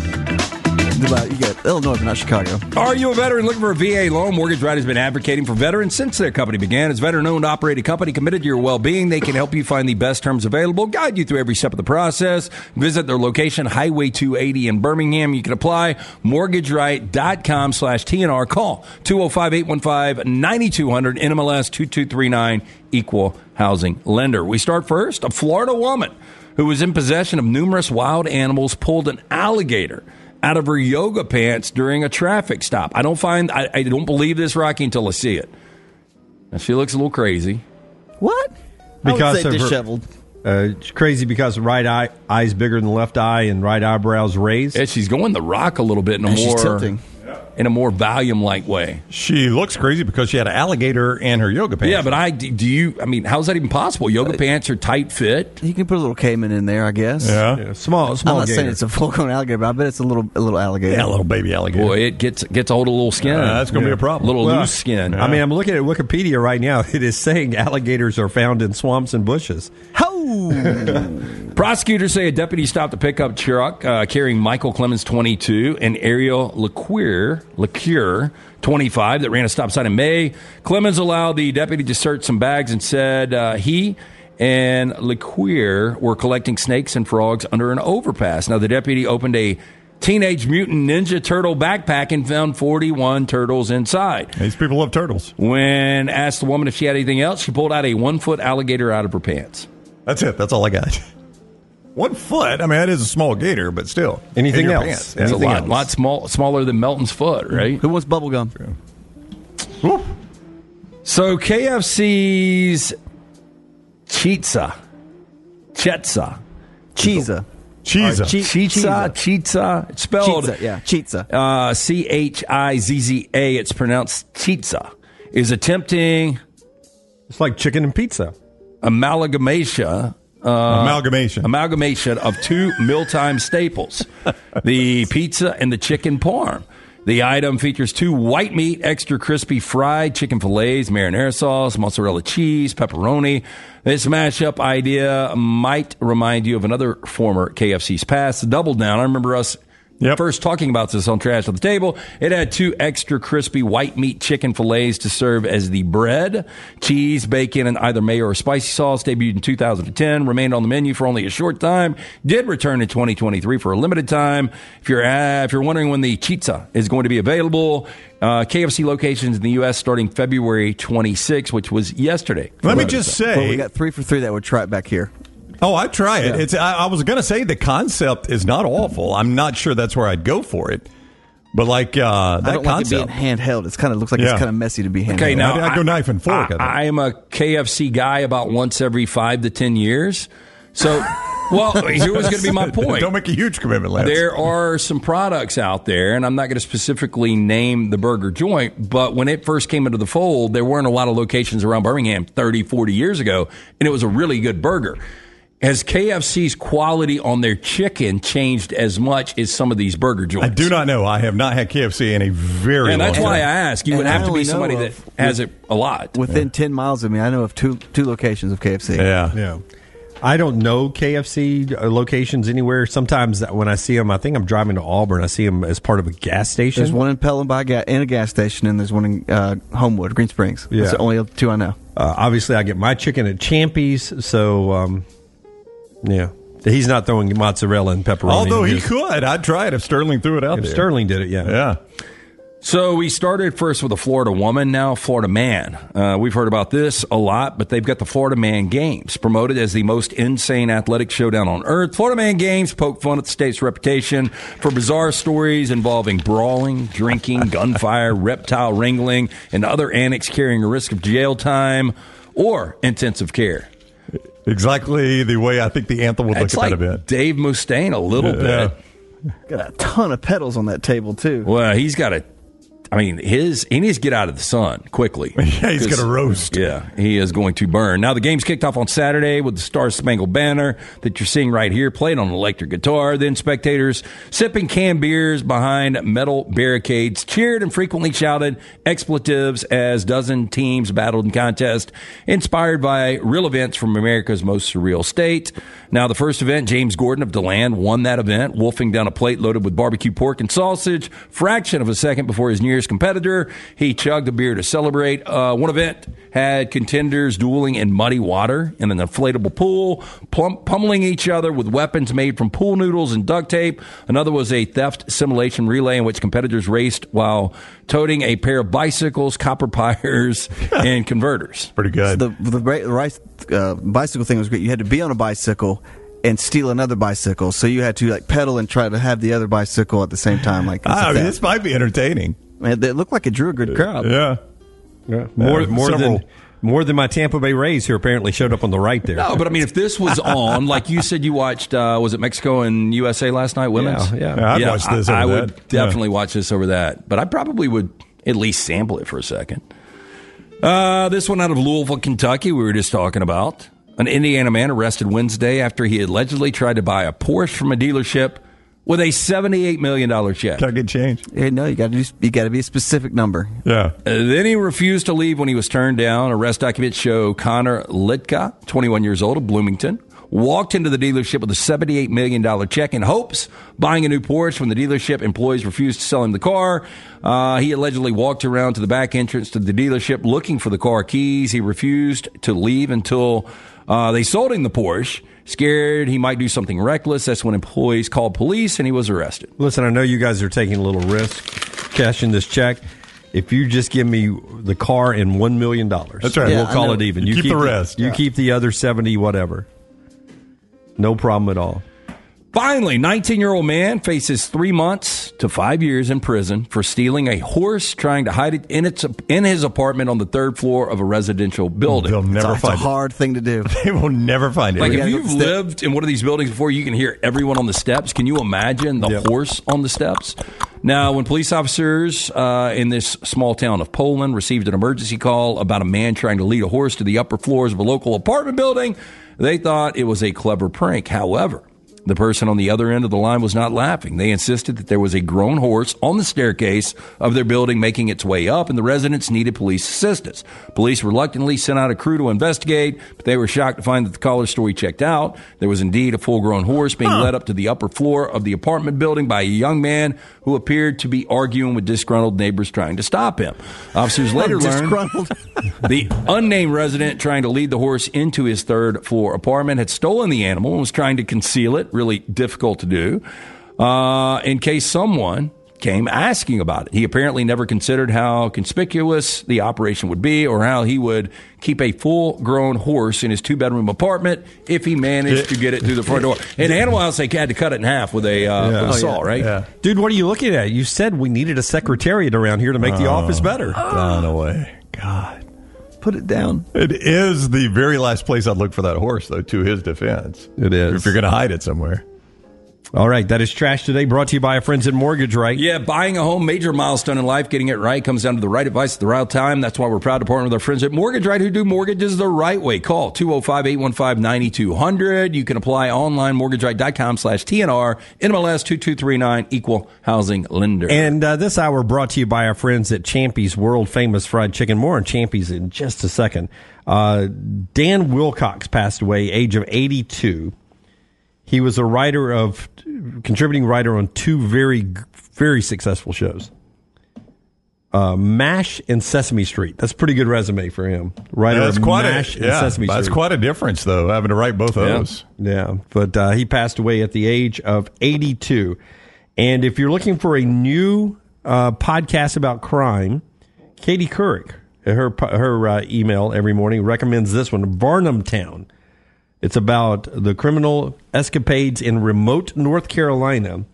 You got Illinois, but not Chicago. Are you a veteran looking for a VA loan? Mortgage Right has been advocating for veterans since their company began. As veteran owned, operated company committed to your well being, they can help you find the best terms available, guide you through every step of the process. Visit their location, Highway 280 in Birmingham. You can apply mortgageright.com slash TNR. Call 205 815 9200 NMLS 2239 Equal Housing Lender. We start first. A Florida woman who was in possession of numerous wild animals pulled an alligator out of her yoga pants during a traffic stop. I don't find, I, I don't believe this, Rocky, until I see it. Now, she looks a little crazy. What? Because I would say of her- disheveled. Uh, it's crazy because right eye eye's bigger than the left eye and right eyebrows raised. Yeah, she's going the rock a little bit in a And she's more tilting. In a more volume like way. She looks crazy because she had an alligator in her yoga pants. Yeah, but I do you? I mean, how's that even possible? Yoga pants are tight fit. You can put a little caiman in there, I guess. yeah, Yeah, small, small I'm not saying it's a full-grown alligator, but I bet it's a little, a little alligator. yeah, a little baby alligator. Boy, it gets gets a hold of a little skin. Uh, that's going to be a problem. little Well, loose skin. I mean, I'm looking at Wikipedia right now. It is saying alligators are found in swamps and bushes. Prosecutors say a deputy stopped a pickup truck uh, carrying Michael Clemens, 22, and Ariel Lecure, Lecure, 25, that ran a stop sign in May. Clemens allowed the deputy to search some bags and said uh, he and Lecure were collecting snakes and frogs under an overpass. Now, the deputy opened a Teenage Mutant Ninja Turtle backpack and found 41 turtles inside. These people love turtles. When asked the woman if she had anything else, she pulled out a one foot alligator out of her pants. That's it. That's all I got. One foot. I mean, that is a small gator, but still. Anything else? pants. It's a lot, else? lot small, smaller than Melton's foot, right? Who wants bubble gum? Woo. So KFC's Chitza, Chetza, Cheesa. Cheese. Che- Chitza, Chitza. It's spelled Chitza, yeah, Chitza. uh, C H I Z Z A. It's pronounced Chitza. Is attempting It's like chicken and pizza. Amalgamation. Uh, Amalgamation. amalgamation of two mealtime staples the pizza and the chicken parm. The item features two white meat, extra crispy fried chicken fillets, marinara sauce, mozzarella cheese, pepperoni. This mashup idea might remind you of another former KFC's past, Double Down. I remember us Yep. first talking about this on Trash at the Table. It had two extra crispy white meat chicken fillets to serve as the bread, cheese, bacon, and either mayo or spicy sauce. Debuted in 2010, remained on the menu for only a short time. Did return in 2023 for a limited time. If you're uh, if you're wondering when the chitza is going to be available, uh, KFC locations in the U.S. starting February 26, which was yesterday. Let me just say. Well, we got three for three that would try it back here. Oh, I'd try it. It's. I, I was going to say the concept is not awful. I'm not sure that's where I'd go for it, but like uh, that I don't concept. like it being handheld. It's kind of looks like Yeah. it's kind of messy to be handheld. Okay, now I'd- I'd go knife and fork, I think. I, am a KFC guy about once every five to ten years. So, well, here was going to be my point. Don't make a huge commitment, Lance. There are some products out there, and I'm not going to specifically name the burger joint, but when it first came into the fold, there weren't a lot of locations around Birmingham 30, 40 years ago, and it was a really good burger. Has KFC's quality on their chicken changed as much as some of these burger joints? I do not know. I have not had KFC in a very long time. And long that's time. why I ask. You And would have to be know somebody that has it a lot. Within ten miles of me, I know of two two locations of KFC. Yeah. Yeah. I don't know KFC uh, locations anywhere. Sometimes when I see them, I think I'm driving to Auburn. I see them as part of a gas station. There's one in Pelham by ga- in a gas station, and there's one in uh, Homewood, Green Springs. Yeah. That's the only two I know. Uh, obviously, I get my chicken at Champy's, so um, yeah, he's not throwing mozzarella and pepperoni. Although he could, I'd try it if Sterling threw it out if there. Sterling did it, yeah. Yeah. So we started first with a Florida woman, now Florida man. Uh, we've heard about this a lot, but they've got the Florida Man Games, promoted as the most insane athletic showdown on earth. Florida Man Games poke fun at the state's reputation for bizarre stories involving brawling, drinking, gunfire, reptile wrangling, and other antics carrying a risk of jail time or intensive care. Exactly the way I think the anthem would It's look like at that event. Dave Mustaine a little Yeah. bit. Got a ton of pedals on that table too. Well, he's got a. I mean, his he needs to get out of the sun quickly. Yeah, he's 'Cause- gonna roast. Yeah, he is going to burn. Now the game's kicked off on Saturday with the Star Spangled Banner that you're seeing right here, played on electric guitar. Then spectators sipping canned beers behind metal barricades cheered and frequently shouted expletives as dozen teams battled in contest, inspired by real events from America's most surreal state. Now the first event, James Gordon of DeLand won that event, wolfing down a plate loaded with barbecue pork and sausage. Fraction of a second before his nearest competitor, he chugged a beer to celebrate. Uh, one event had contenders dueling in muddy water in an inflatable pool, plum- pummeling each other with weapons made from pool noodles and duct tape. Another was a theft simulation relay in which competitors raced while toting a pair of bicycles, copper pliers, and converters. Pretty good. The the ra- rice, uh, bicycle thing was great. You had to be on a bicycle and steal another bicycle, so you had to like pedal and try to have the other bicycle at the same time. Like Ah, I mean, this might be entertaining. Man, it looked like it drew a good crowd. Yeah. More Yeah, more several. than more than my Tampa Bay Rays, who apparently showed up on the right there. No, but I mean, if this was on, like you said, you watched, uh, was it Mexico and USA last night, women's? Yeah, yeah. Yeah, I'd watch this I, over I would that. definitely watch this over that, but I probably would at least sample it for a second. Uh, this one out of Louisville, Kentucky, we were just talking about. An Indiana man arrested Wednesday after he allegedly tried to buy a Porsche from a dealership with a $78 million check. Can I get change? Yeah, no, you got to you got to be a specific number. Yeah. Uh, then he refused to leave when he was turned down. Arrest documents show Connor Litka, 21 years old of Bloomington, walked into the dealership with a $78 million check in hopes buying a new Porsche when the dealership employees refused to sell him the car. Uh, he allegedly walked around to the back entrance to the dealership looking for the car keys. He refused to leave until uh, they sold him the Porsche. Scared he might do something reckless. That's when employees called police and he was arrested. Listen, I know you guys are taking a little risk cashing this check. If you just give me the car and one million dollars, That's right. We'll call it even. You keep the rest. You Yeah. keep the other seventy, whatever. No problem at all. Finally, 19 year old man faces three months to five years in prison for stealing a horse, trying to hide it in its in his apartment on the third floor of a residential building. They'll never It's a find it. hard thing to do. They will never find it. Like if you've up step. lived in one of these buildings before, you can hear everyone on the steps. Can you imagine the Yep. horse on the steps? Now, when police officers uh, in this small town of Poland received an emergency call about a man trying to lead a horse to the upper floors of a local apartment building, they thought it was a clever prank. However, the person on the other end of the line was not laughing. They insisted that there was a grown horse on the staircase of their building making its way up, and the residents needed police assistance. Police reluctantly sent out a crew to investigate, but they were shocked to find that the caller's story checked out. There was indeed a full grown horse being led up to the upper floor of the apartment building by a young man who appeared to be arguing with disgruntled neighbors trying to stop him. Officers later learned the unnamed resident trying to lead the horse into his third floor apartment had stolen the animal and was trying to conceal it. Really difficult to do. Uh, in case someone came asking about it. He apparently never considered how conspicuous the operation would be or how he would keep a full grown horse in his two bedroom apartment if he managed to get it through the front door. In Animal House, they had to cut it in half with a, uh, with a Oh, saw, yeah. right? Yeah. Dude, what are you looking at? You said we needed a secretariat around here to make the office better. Gone away. God. Put it down. It is the very last place I'd look for that horse, though, to his defense. It is. If you're going to hide it somewhere. All right, that is trash today. Brought to you by our friends at Mortgage Right. Yeah, buying a home, major milestone in life. Getting it right comes down to the right advice at the right time. That's why we're proud to partner with our friends at Mortgage Right who do mortgages the right way. Call 205-815-9200. You can apply online, mortgageright.com slash TNR, NMLS 2239, equal housing lender. And uh, this hour brought to you by our friends at Champy's World Famous Fried Chicken. More on Champy's in just a second. Uh, Dan Wilcox passed away, age of 82. He was a writer of, contributing writer on two very, very successful shows. Uh, MASH and Sesame Street. That's a pretty good resume for him. Writer That's of quite MASH a, and yeah, Sesame that's quite a difference, though, having to write both of Yeah. those. Yeah, but uh, he passed away at the age of 82. And if you're looking for a new uh, podcasts about crime. Katie Couric, her her uh, email every morning recommends this one, Varnamtown. It's about the criminal escapades in remote North Carolina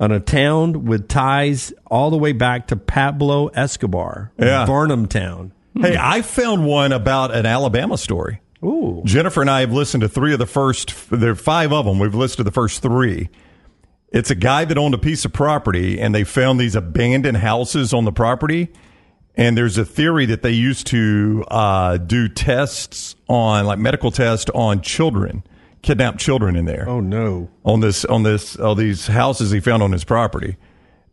on a town with ties all the way back to Pablo Escobar, Yeah. Varnamtown. Hmm. Hey, I found one about an Alabama story. Ooh. Jennifer and I have listened to three of the first, there are five of them. We've listened to the first three. It's a guy that owned a piece of property and they found these abandoned houses on the property. And there's a theory that they used to uh, do tests on, like medical tests on children, kidnapped children in there Oh no. on this on this all these houses he found on his property.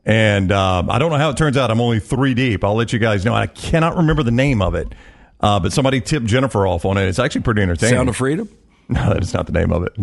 And um, I don't know how it turns out. I'm only three deep. I'll let you guys know. I cannot remember the name of it, uh, but somebody tipped Jennifer off on it. It's actually pretty entertaining. Sound of Freedom? No, that is not the name of it.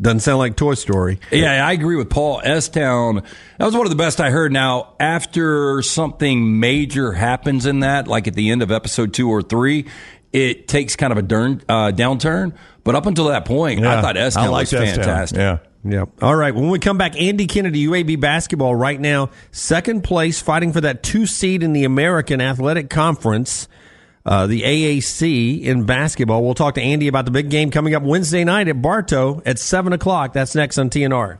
Doesn't sound like Toy Story. Yeah, I agree with Paul. S Town, that was one of the best I heard. Now, after something major happens in that, like at the end of episode two or three, it takes kind of a dern, uh, downturn. But up until that point, I thought S Town was S-Town. fantastic. Yeah. Yeah. All right. When we come back, Andy Kennedy, UAB basketball right now, second place, fighting for that two seed in the American Athletic Conference, uh, the AAC in basketball. We'll talk to Andy about the big game coming up Wednesday night at Bartow at 7 o'clock. That's next on TNR.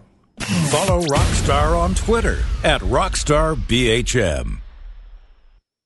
Follow Rockstar on Twitter at RockstarBHM.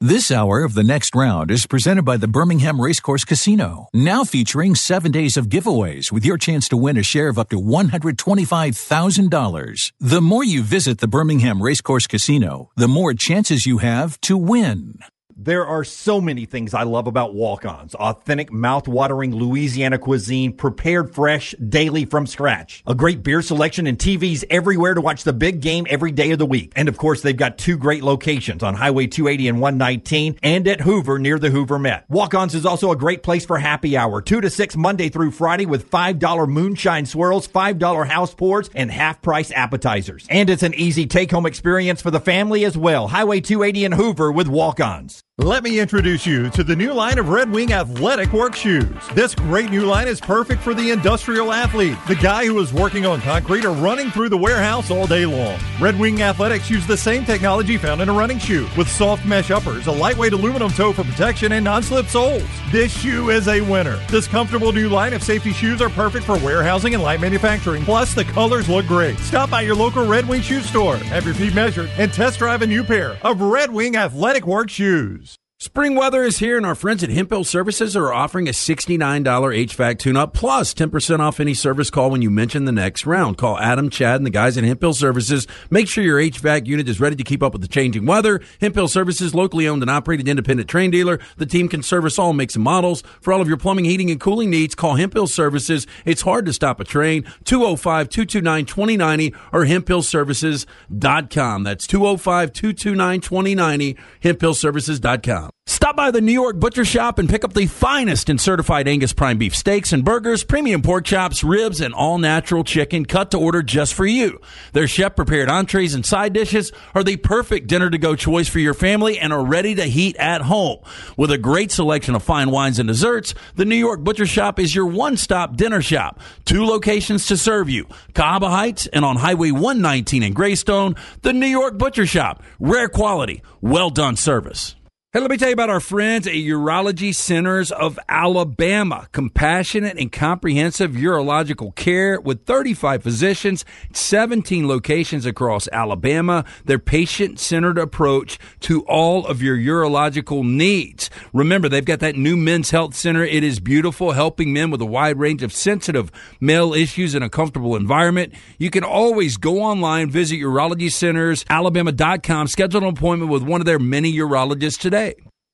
This hour of the next round is presented by the Birmingham Racecourse Casino, now featuring seven days of giveaways with your chance to win a share of up to $125,000. The more you visit the Birmingham Racecourse Casino, the more chances you have to win. There are so many things I love about walk-ons. Authentic, mouth-watering Louisiana cuisine, prepared fresh, daily from scratch. A great beer selection and TVs everywhere to watch the big game every day of the week. And of course, they've got two great locations on Highway 280 and 119 and at Hoover near the Hoover Met. Walk-ons is also a great place for happy hour. 2 to 6 Monday through Friday with $5 moonshine swirls, $5 house pours, and half-price appetizers. And it's an easy take-home experience for the family as well. Highway 280 and Hoover with walk-ons. Let me introduce you to the new line of Red Wing athletic work shoes. This great new line is perfect for the industrial athlete, the guy who is working on concrete or running through the warehouse all day long. Red Wing Athletics use the same technology found in a running shoe with soft mesh uppers, a lightweight aluminum toe for protection, and non-slip soles. This shoe is a winner. This comfortable new line of safety shoes are perfect for warehousing and light manufacturing. Plus, the colors look great. Stop by your local Red Wing shoe store, have your feet measured, and test drive a new pair of Red Wing athletic work shoes. Spring weather is here, and our friends at Hemphill Services are offering a $69 HVAC tune-up plus 10% off any service call when you mention the next round. Call Adam, Chad, and the guys at Hemphill Services. Make sure your HVAC unit is ready to keep up with the changing weather. Hemphill Services, locally owned and operated independent Trane dealer. The team can service all makes and models. For all of your plumbing, heating, and cooling needs, call Hemphill Services. It's hard to stop a Trane. 205-229-2090 or hemphillservices.com. That's 205-229-2090, hemphillservices.com. Stop by the New York Butcher Shop and pick up the finest in certified Angus prime beef steaks and burgers, premium pork chops, ribs, and all natural chicken cut to order just for you. Their chef prepared entrees and side dishes are the perfect dinner to go choice for your family and are ready to heat at home. With a great selection of fine wines and desserts, the New York Butcher Shop is your one stop dinner shop. Two locations to serve you Cahaba Heights and on Highway 119 in Greystone, the New York Butcher Shop. Rare quality, well done service. Hey, let me tell you about our friends at Urology Centers of Alabama. Compassionate and comprehensive urological care with 35 physicians, 17 locations across Alabama. Their patient centered approach to all of your urological needs. Remember, they've got that new men's health center. It is beautiful, helping men with a wide range of sensitive male issues in a comfortable environment. You can always go online, visit urologycentersalabama.com, schedule an appointment with one of their many urologists today.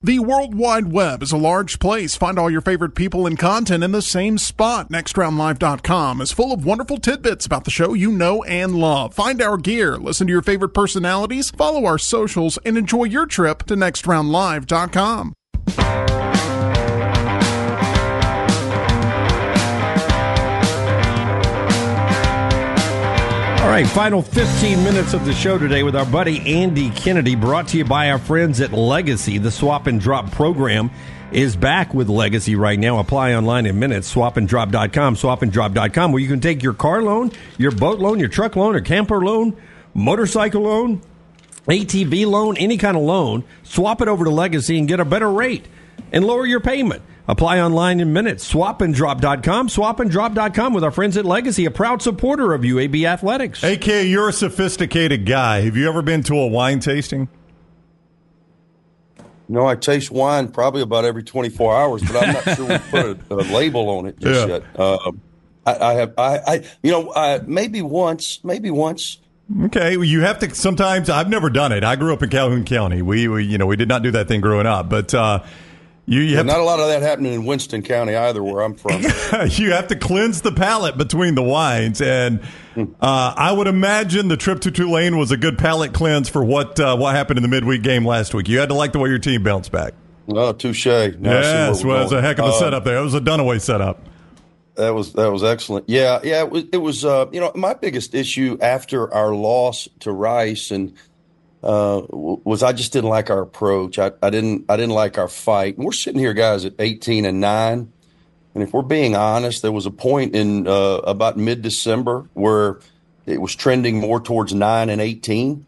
The World Wide Web is a large place. Find all your favorite people and content in the same spot. NextRoundLive.com is full of wonderful tidbits about the show you know and love. Find our gear, listen to your favorite personalities, follow our socials, and enjoy your trip to NextRoundLive.com. All right, final 15 minutes of the show today with our buddy Andy Kennedy, brought to you by our friends at Legacy. The swap and drop program is back with Legacy right now. Apply online in minutes. Swapanddrop.com, swapanddrop.com, where you can take your car loan, your boat loan, your truck loan, or camper loan, motorcycle loan, ATV loan, any kind of loan, swap it over to Legacy and get a better rate and lower your payment. Apply online in minutes. Swapanddrop.com. Swapanddrop.com with our friends at Legacy, a proud supporter of UAB Athletics. AK, you're a sophisticated guy. Have you ever been to a wine tasting? No, I taste wine probably about every 24 hours, but I'm not sure we put a, a label on it just Yeah. yet. Uh, I, I have, I, I, you know, uh, maybe once, maybe once. Okay, well, you have to sometimes. I've never done it. I grew up in Calhoun County. We, we you know, we did not do that thing growing up, but uh, you, you have not to, a lot of that happening in Winston County either, where I'm from. you have to cleanse the palate between the wines, and uh, I would imagine the trip to Tulane was a good palate cleanse for what uh, what happened in the midweek game last week. You had to like the way your team bounced back. Oh, touche. Now yes, well, it was a heck of a Uh, setup there. It was a Dunaway setup. That was that was excellent. Yeah, yeah. It was. It was. Uh, you know, my biggest issue after our loss to Rice and uh, was I just didn't like our approach. I, I didn't. I didn't like our fight. And we're sitting here, guys, at eighteen and nine. And if we're being honest, there was a point in uh, about mid December where it was trending more towards nine and eighteen.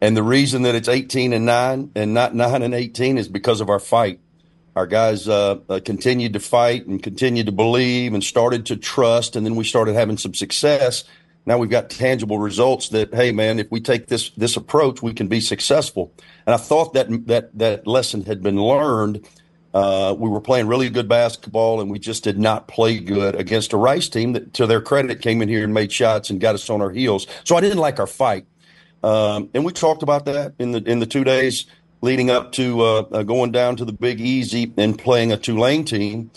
And the reason that it's eighteen and nine and not nine and eighteen is because of our fight our guys uh, uh, continued to fight and continued to believe and started to trust, and then we started having some success. Now we've got tangible results that, hey, man, if we take this this approach, we can be successful. And I thought that that that lesson had been learned. Uh, we were playing really good basketball, and we just did not play good against a Rice team that, to their credit, came in here and made shots and got us on our heels. So I didn't like our fight. Um, and we talked about that in the in the two days leading up to uh, uh, going down to the Big Easy and playing a Tulane team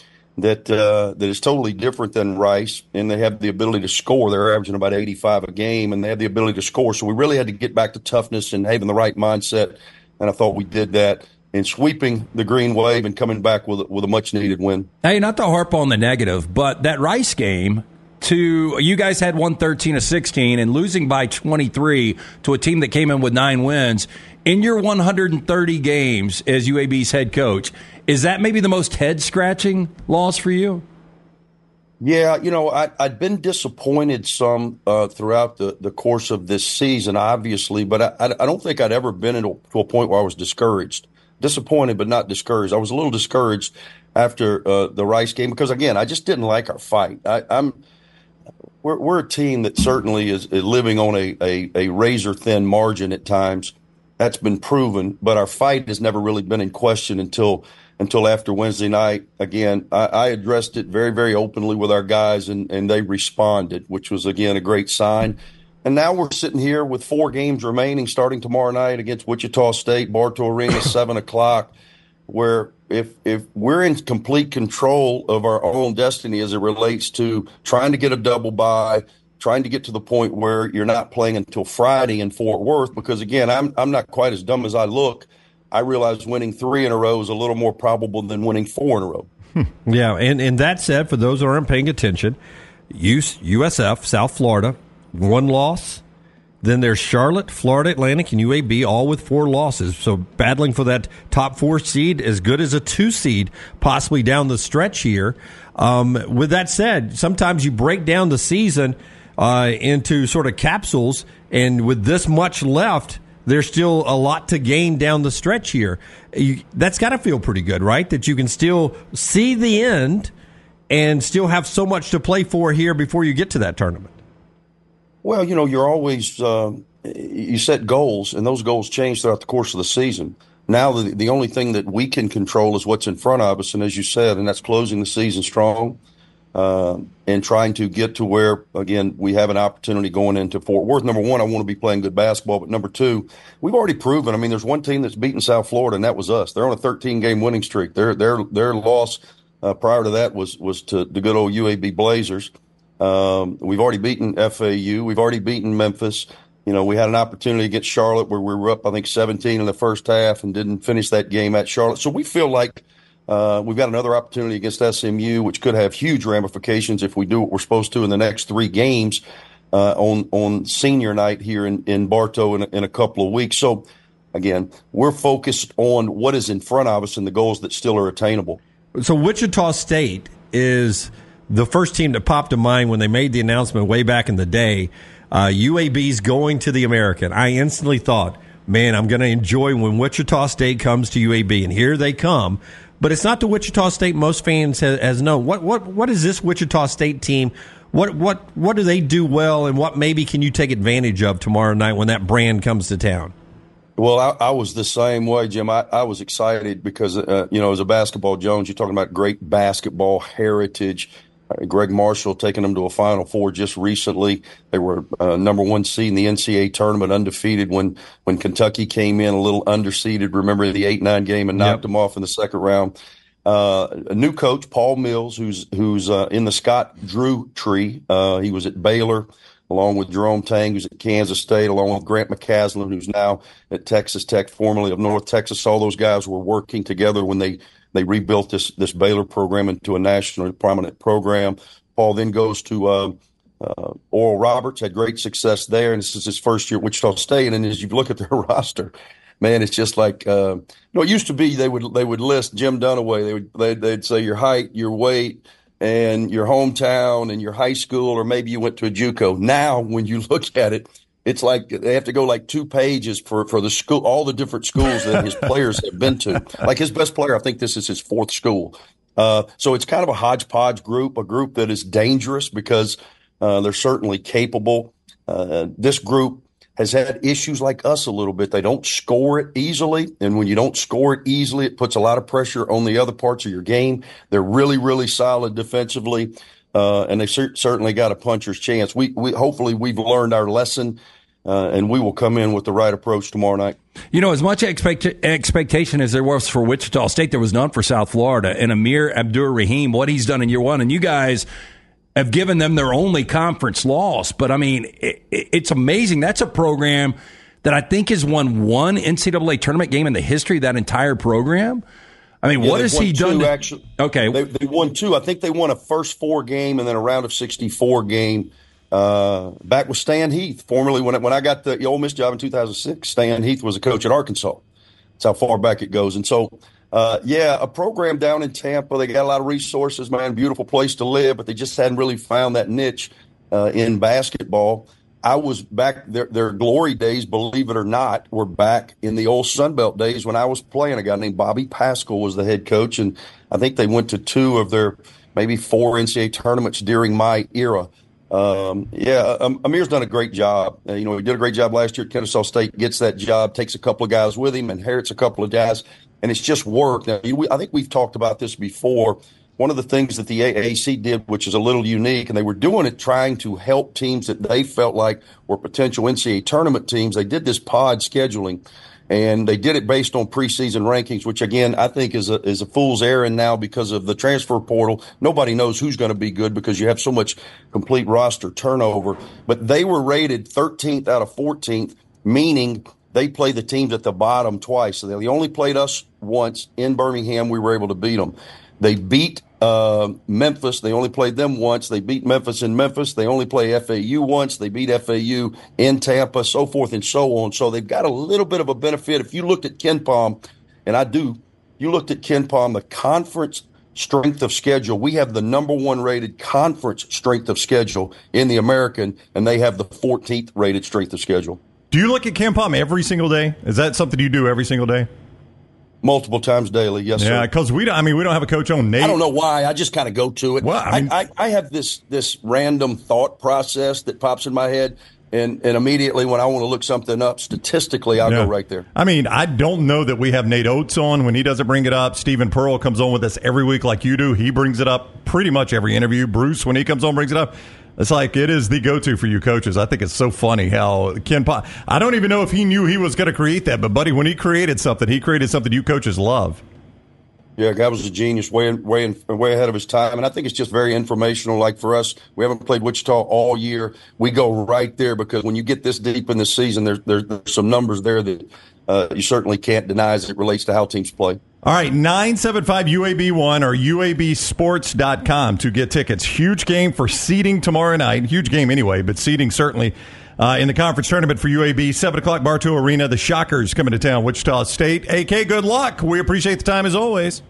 that uh, that is totally different than Rice, and they have the ability to score. They're averaging about 85 a game, and they have the ability to score. So we really had to get back to toughness and having the right mindset. And I thought we did that in sweeping the green wave and coming back with a, with a much needed win. Hey, not to harp on the negative, but that Rice game to you guys had won 13 of 16 and losing by 23 to a team that came in with nine wins in your 130 games as UAB's head coach. Is that maybe the most head scratching loss for you? Yeah, you know, I, I'd been disappointed some uh, throughout the, the course of this season, obviously, but I, I don't think I'd ever been into, to a point where I was discouraged. Disappointed, but not discouraged. I was a little discouraged after uh, the Rice game because, again, I just didn't like our fight. I, I'm we're, we're a team that certainly is, is living on a, a, a razor thin margin at times. That's been proven, but our fight has never really been in question until until after Wednesday night. Again, I, I addressed it very, very openly with our guys, and, and they responded, which was again a great sign. And now we're sitting here with four games remaining, starting tomorrow night against Wichita State, Bartow Arena, seven o'clock. Where if if we're in complete control of our own destiny as it relates to trying to get a double bye, trying to get to the point where you're not playing until Friday in Fort Worth, because again, I'm I'm not quite as dumb as I look. I realize winning three in a row is a little more probable than winning four in a row. Yeah, and, and that said, for those who aren't paying attention, USF, South Florida, one loss. Then there's Charlotte, Florida Atlantic, and UAB, all with four losses. So battling for that top four seed, as good as a two seed, possibly down the stretch here. Um, with that said, sometimes you break down the season uh, into sort of capsules, and with this much left, there's still a lot to gain down the stretch here. You, that's got to feel pretty good, right? That you can still see the end and still have so much to play for here before you get to that tournament. Well, you know, you're always uh, you set goals, and those goals change throughout the course of the season. Now, the the only thing that we can control is what's in front of us, and as you said, and that's closing the season strong, uh, and trying to get to where again we have an opportunity going into Fort Worth. Number one, I want to be playing good basketball, but number two, we've already proven. I mean, there's one team that's beaten South Florida, and that was us. They're on a 13 game winning streak. Their their their loss uh, prior to that was was to the good old UAB Blazers. Um, we've already beaten FAU. We've already beaten Memphis. You know, we had an opportunity against Charlotte where we were up, I think, 17 in the first half and didn't finish that game at Charlotte. So we feel like uh, we've got another opportunity against SMU, which could have huge ramifications if we do what we're supposed to in the next three games uh, on on senior night here in, in Bartow in a, in a couple of weeks. So, again, we're focused on what is in front of us and the goals that still are attainable. So Wichita State is the first team that popped to mind when they made the announcement way back in the day. Uh, UAB's going to the American. I instantly thought man, I'm going to enjoy when Wichita State comes to UAB, and here they come. But it's not the Wichita State most fans has, has known. What what what is this Wichita State team? What what what do they do well, and what maybe can you take advantage of tomorrow night when that brand comes to town? Well, I, I was the same way, Jim. I, I was excited because, uh, you know, as a basketball Jones, you're talking about great basketball heritage. Gregg Marshall taking them to a Final Four just recently. They were uh, number one seed in the NCAA tournament, undefeated when when Kentucky came in a little underseeded. Remember the eight nine game and knocked yep. them off in the second round. Uh, a new coach, Paul Mills, who's who's uh, in the Scott Drew tree. Uh, he was at Baylor along with Jerome Tang, who's at Kansas State, along with Grant McCasland, who's now at Texas Tech, formerly of North Texas. All those guys were working together when they they rebuilt this this Baylor program into a nationally prominent program. Paul then goes to uh, uh, Oral Roberts, had great success there, and this is his first year at Wichita State. And as you look at their roster, man, it's just like uh, you know. It used to be they would they would list Jim Dunaway. They would they'd, they'd say your height, your weight, and your hometown, and your high school, or maybe you went to a JUCO. Now, when you look at it, it's like they have to go like two pages for, for the school, all the different schools that his players have been to. Like his best player, I think this is his fourth school. Uh, so it's kind of a hodgepodge group, a group that is dangerous because uh, they're certainly capable. Uh, this group has had issues like us a little bit. They don't score it easily. And when you don't score it easily, it puts a lot of pressure on the other parts of your game. They're really, really solid defensively. Uh, and they've cer- certainly got a puncher's chance. We, we hopefully we've learned our lesson, uh, and we will come in with the right approach tomorrow night. You know, as much expect- expectation as there was for Wichita State, there was none for South Florida. And Amir Abdur Rahim, what he's done in year one, and you guys have given them their only conference loss. But I mean, it, it's amazing. That's a program that I think has won one NCAA tournament game in the history of that entire program. I mean, yeah, what has he done? To, actually, okay, they, they, won two. I think they won a first four game and then a round of sixty-four game. Uh, back with Stan Heath, formerly when when I got the Ole Miss job in two thousand six, Stan Heath was a coach at Arkansas. That's how far back it goes. And so, uh, yeah, a program down in Tampa. They got a lot of resources, man. Beautiful place to live, but they just hadn't really found that niche uh, in basketball. I was back their, their glory days, believe it or not, were back in the old Sunbelt days when I was playing. A guy named Bobby Paschal was the head coach, and I think they went to two of their maybe four NCAA tournaments during my era. Um, yeah, um, Amir's done a great job. Uh, you know, he did a great job last year at Kennesaw State. Gets that job, takes a couple of guys with him, inherits a couple of guys, and it's just worked. Now, you, I think we've talked about this before one of the things that the AAC did, which is a little unique, and they were doing it trying to help teams that they felt like were potential NCAA tournament teams. They did this pod scheduling, and they did it based on preseason rankings, which again I think is a is a fool's errand now because of the transfer portal. Nobody knows who's going to be good because you have so much complete roster turnover. But they were rated 13th out of 14th, meaning they play the teams at the bottom twice. So they only played us once in Birmingham. We were able to beat them. They beat uh, Memphis. They only played them once. They beat Memphis in Memphis. They only play FAU once. They beat FAU in Tampa, so forth and so on. So they've got a little bit of a benefit. If you looked at KenPom, and I do, you looked at KenPom, the conference strength of schedule. We have the number one rated conference strength of schedule in the American, and they have the 14th rated strength of schedule. Do you look at KenPom every single day? Is that something you do every single day? Multiple times daily. Yes, sir. yeah, because we don't. I mean, we don't have a coach on Nate. I don't know why. I just kind of go to it. Well, I, mean, I, I, I, have this this random thought process that pops in my head. And, and immediately when I want to look something up statistically, I'll yeah. go right there. I mean, I don't know that we have Nate Oats on when he doesn't bring it up. Steven Pearl comes on with us every week like you do. He brings it up pretty much every interview. Bruce, when he comes on, brings it up. It's like it is the go-to for you coaches. I think it's so funny how Ken. Po- I don't even know if he knew he was going to create that, but buddy, when he created something, he created something you coaches love. Yeah, guy was a genius, way way way ahead of his time, and I think it's just very informational. Like for us, we haven't played Wichita all year. We go right there because when you get this deep in the season, there's there's, there's some numbers there that uh, you certainly can't deny as it relates to how teams play. All right, 975 UAB1 or UABsports.com to get tickets. Huge game for seeding tomorrow night. Huge game anyway, but seeding certainly uh, in the conference tournament for UAB. 7 o'clock, Bartow Arena. The Shockers coming to town, Wichita State. AK, good luck. We appreciate the time as always.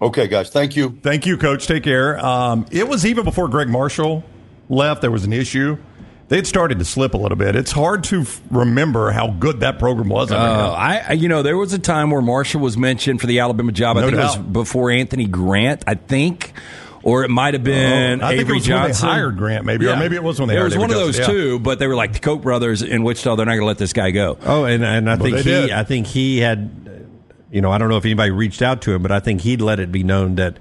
Okay, guys. Thank you. Thank you, Coach. Take care. Um, it was even before Gregg Marshall left, there was an issue they had started to slip a little bit. It's hard to f- remember how good that program was. Uh, I, you know, there was a time where Marshall was mentioned for the Alabama job. I No think it was before Anthony Grant. I think. Or it might have been Oh, I think it Avery was when they Johnson. hired Grant, maybe, or maybe it was when they It was one of those Johnson, yeah. two, but they were like the Koch brothers in Wichita. They're not going to let this guy go. Oh, and and I Well, think he did. I think he had you know, I don't know if anybody reached out to him, but I think he'd let it be known that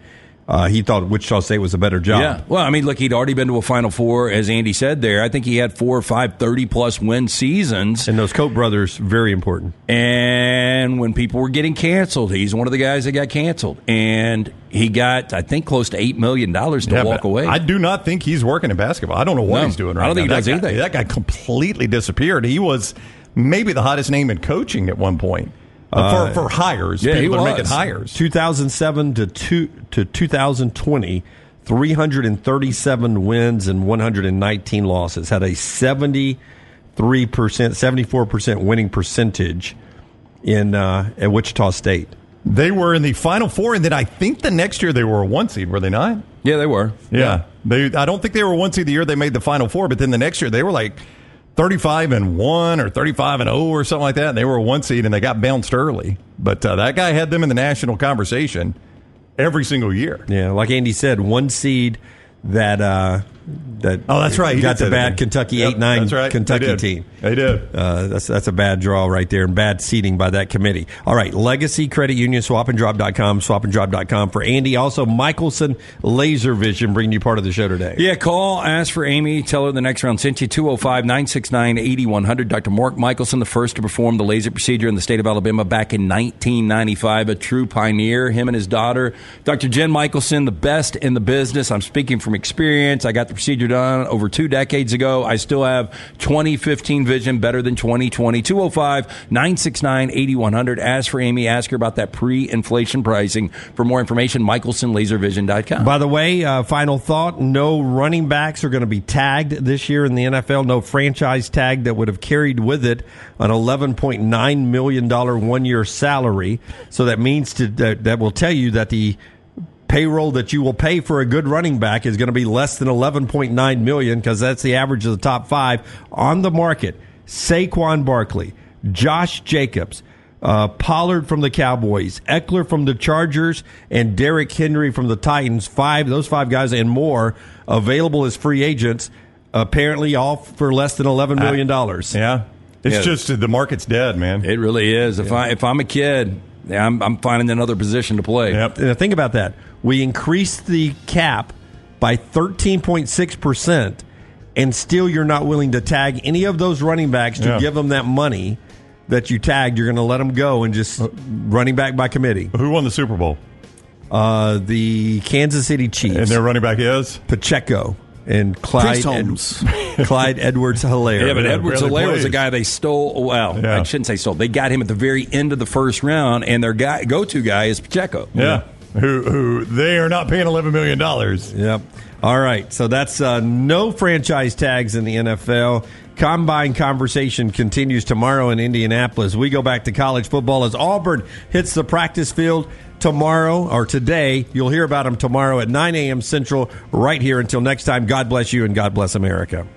uh, he thought Wichita State was a better job. Yeah. Well, I mean, look, he'd already been to a Final Four, as Andy said there. I think he had four or five 30 plus win seasons. And those Koch brothers, very important. And when people were getting canceled, he's one of the guys that got canceled. And he got, I think, close to $8 million to Yeah, walk away. I do not think he's working in basketball. I don't know what No, he's doing right I don't think now. he does that anything. Guy, that guy completely disappeared. He was maybe the hottest name in coaching at one point uh, for, for hires. People are making hires. 2007 to two, to 2020, 337 wins and 119 losses. Had a 73 percent, 74 percent winning percentage in uh, at Wichita State. They were in the Final Four, and then I think the next year they were a one seed. Were they not? Yeah, they were. Yeah, they. I don't think they were one seed the year they made the Final Four, but then the next year they were like thirty-five and one or thirty-five and zero or something like that. And they were a one seed, and they got bounced early. But uh, that guy had them in the national conversation every single year. Yeah, like Andy said, one seed that uh, that Oh, that's right. He got the bad Kentucky Yep, eight nine right. Kentucky did. team. They did. Uh, that's that's a bad draw right there and bad seating by that committee. All right, Legacy Credit Union, swapanddrop.com, swapanddrop.com for Andy. Also, Michelson Laser Vision bringing you part of the show today. Yeah, call, ask for Amy, tell her the next round sent you 205 969 8100. Dr. Mark Michelson, the first to perform the laser procedure in the state of Alabama back in 1995, a true pioneer. Him and his daughter, Dr. Jen Michelson, the best in the business. I'm speaking from experience. I got the procedure done over two decades ago. I still have 2015 vision better than 2020. 205 969 8100. Ask for Amy, ask her about that pre inflation pricing. For more information, michelsonlaservision.com. By the way, uh, final thought: no running backs are going to be tagged this year in the NFL. No franchise tag that would have carried with it an eleven point nine million dollar one year salary. So that means to, that that will tell you that the payroll that you will pay for a good running back is going to be less than 11.9 million because that's the average of the top five on the market. Saquon Barkley, Josh Jacobs, uh, Pollard from the Cowboys, Ekeler from the Chargers, and Derrick Henry from the Titans. Five, those five guys and more available as free agents. Apparently, all for less than eleven million dollars. Yeah, it's Yeah. just the market's dead, man. It really is. If I if I'm a kid, yeah, I'm I'm finding another position to play. Yep. Now, think about that. We increased the cap by 13.6%, and still you're not willing to tag any of those running backs to Yeah. give them that money that you tagged. You're going to let them go and just running back by committee. Who won the Super Bowl? Uh, the Kansas City Chiefs. And their running back is Pacheco and Clyde, Priest Holmes. Clyde Edwards Helaire. Yeah, but Yeah, Edwards barely Alaire was a guy they stole. Well, Yeah. I shouldn't say stole. They got him at the very end of the first round, and their guy go to guy is Pacheco. yeah. Who who they are not paying eleven million dollars. Yep. All right. So that's uh, no franchise tags in the NFL. Combine conversation continues tomorrow in Indianapolis. We go back to college football as Auburn hits the practice field tomorrow or today. You'll hear about them tomorrow at 9 a.m. Central right here. Until next time, God bless you and God bless America.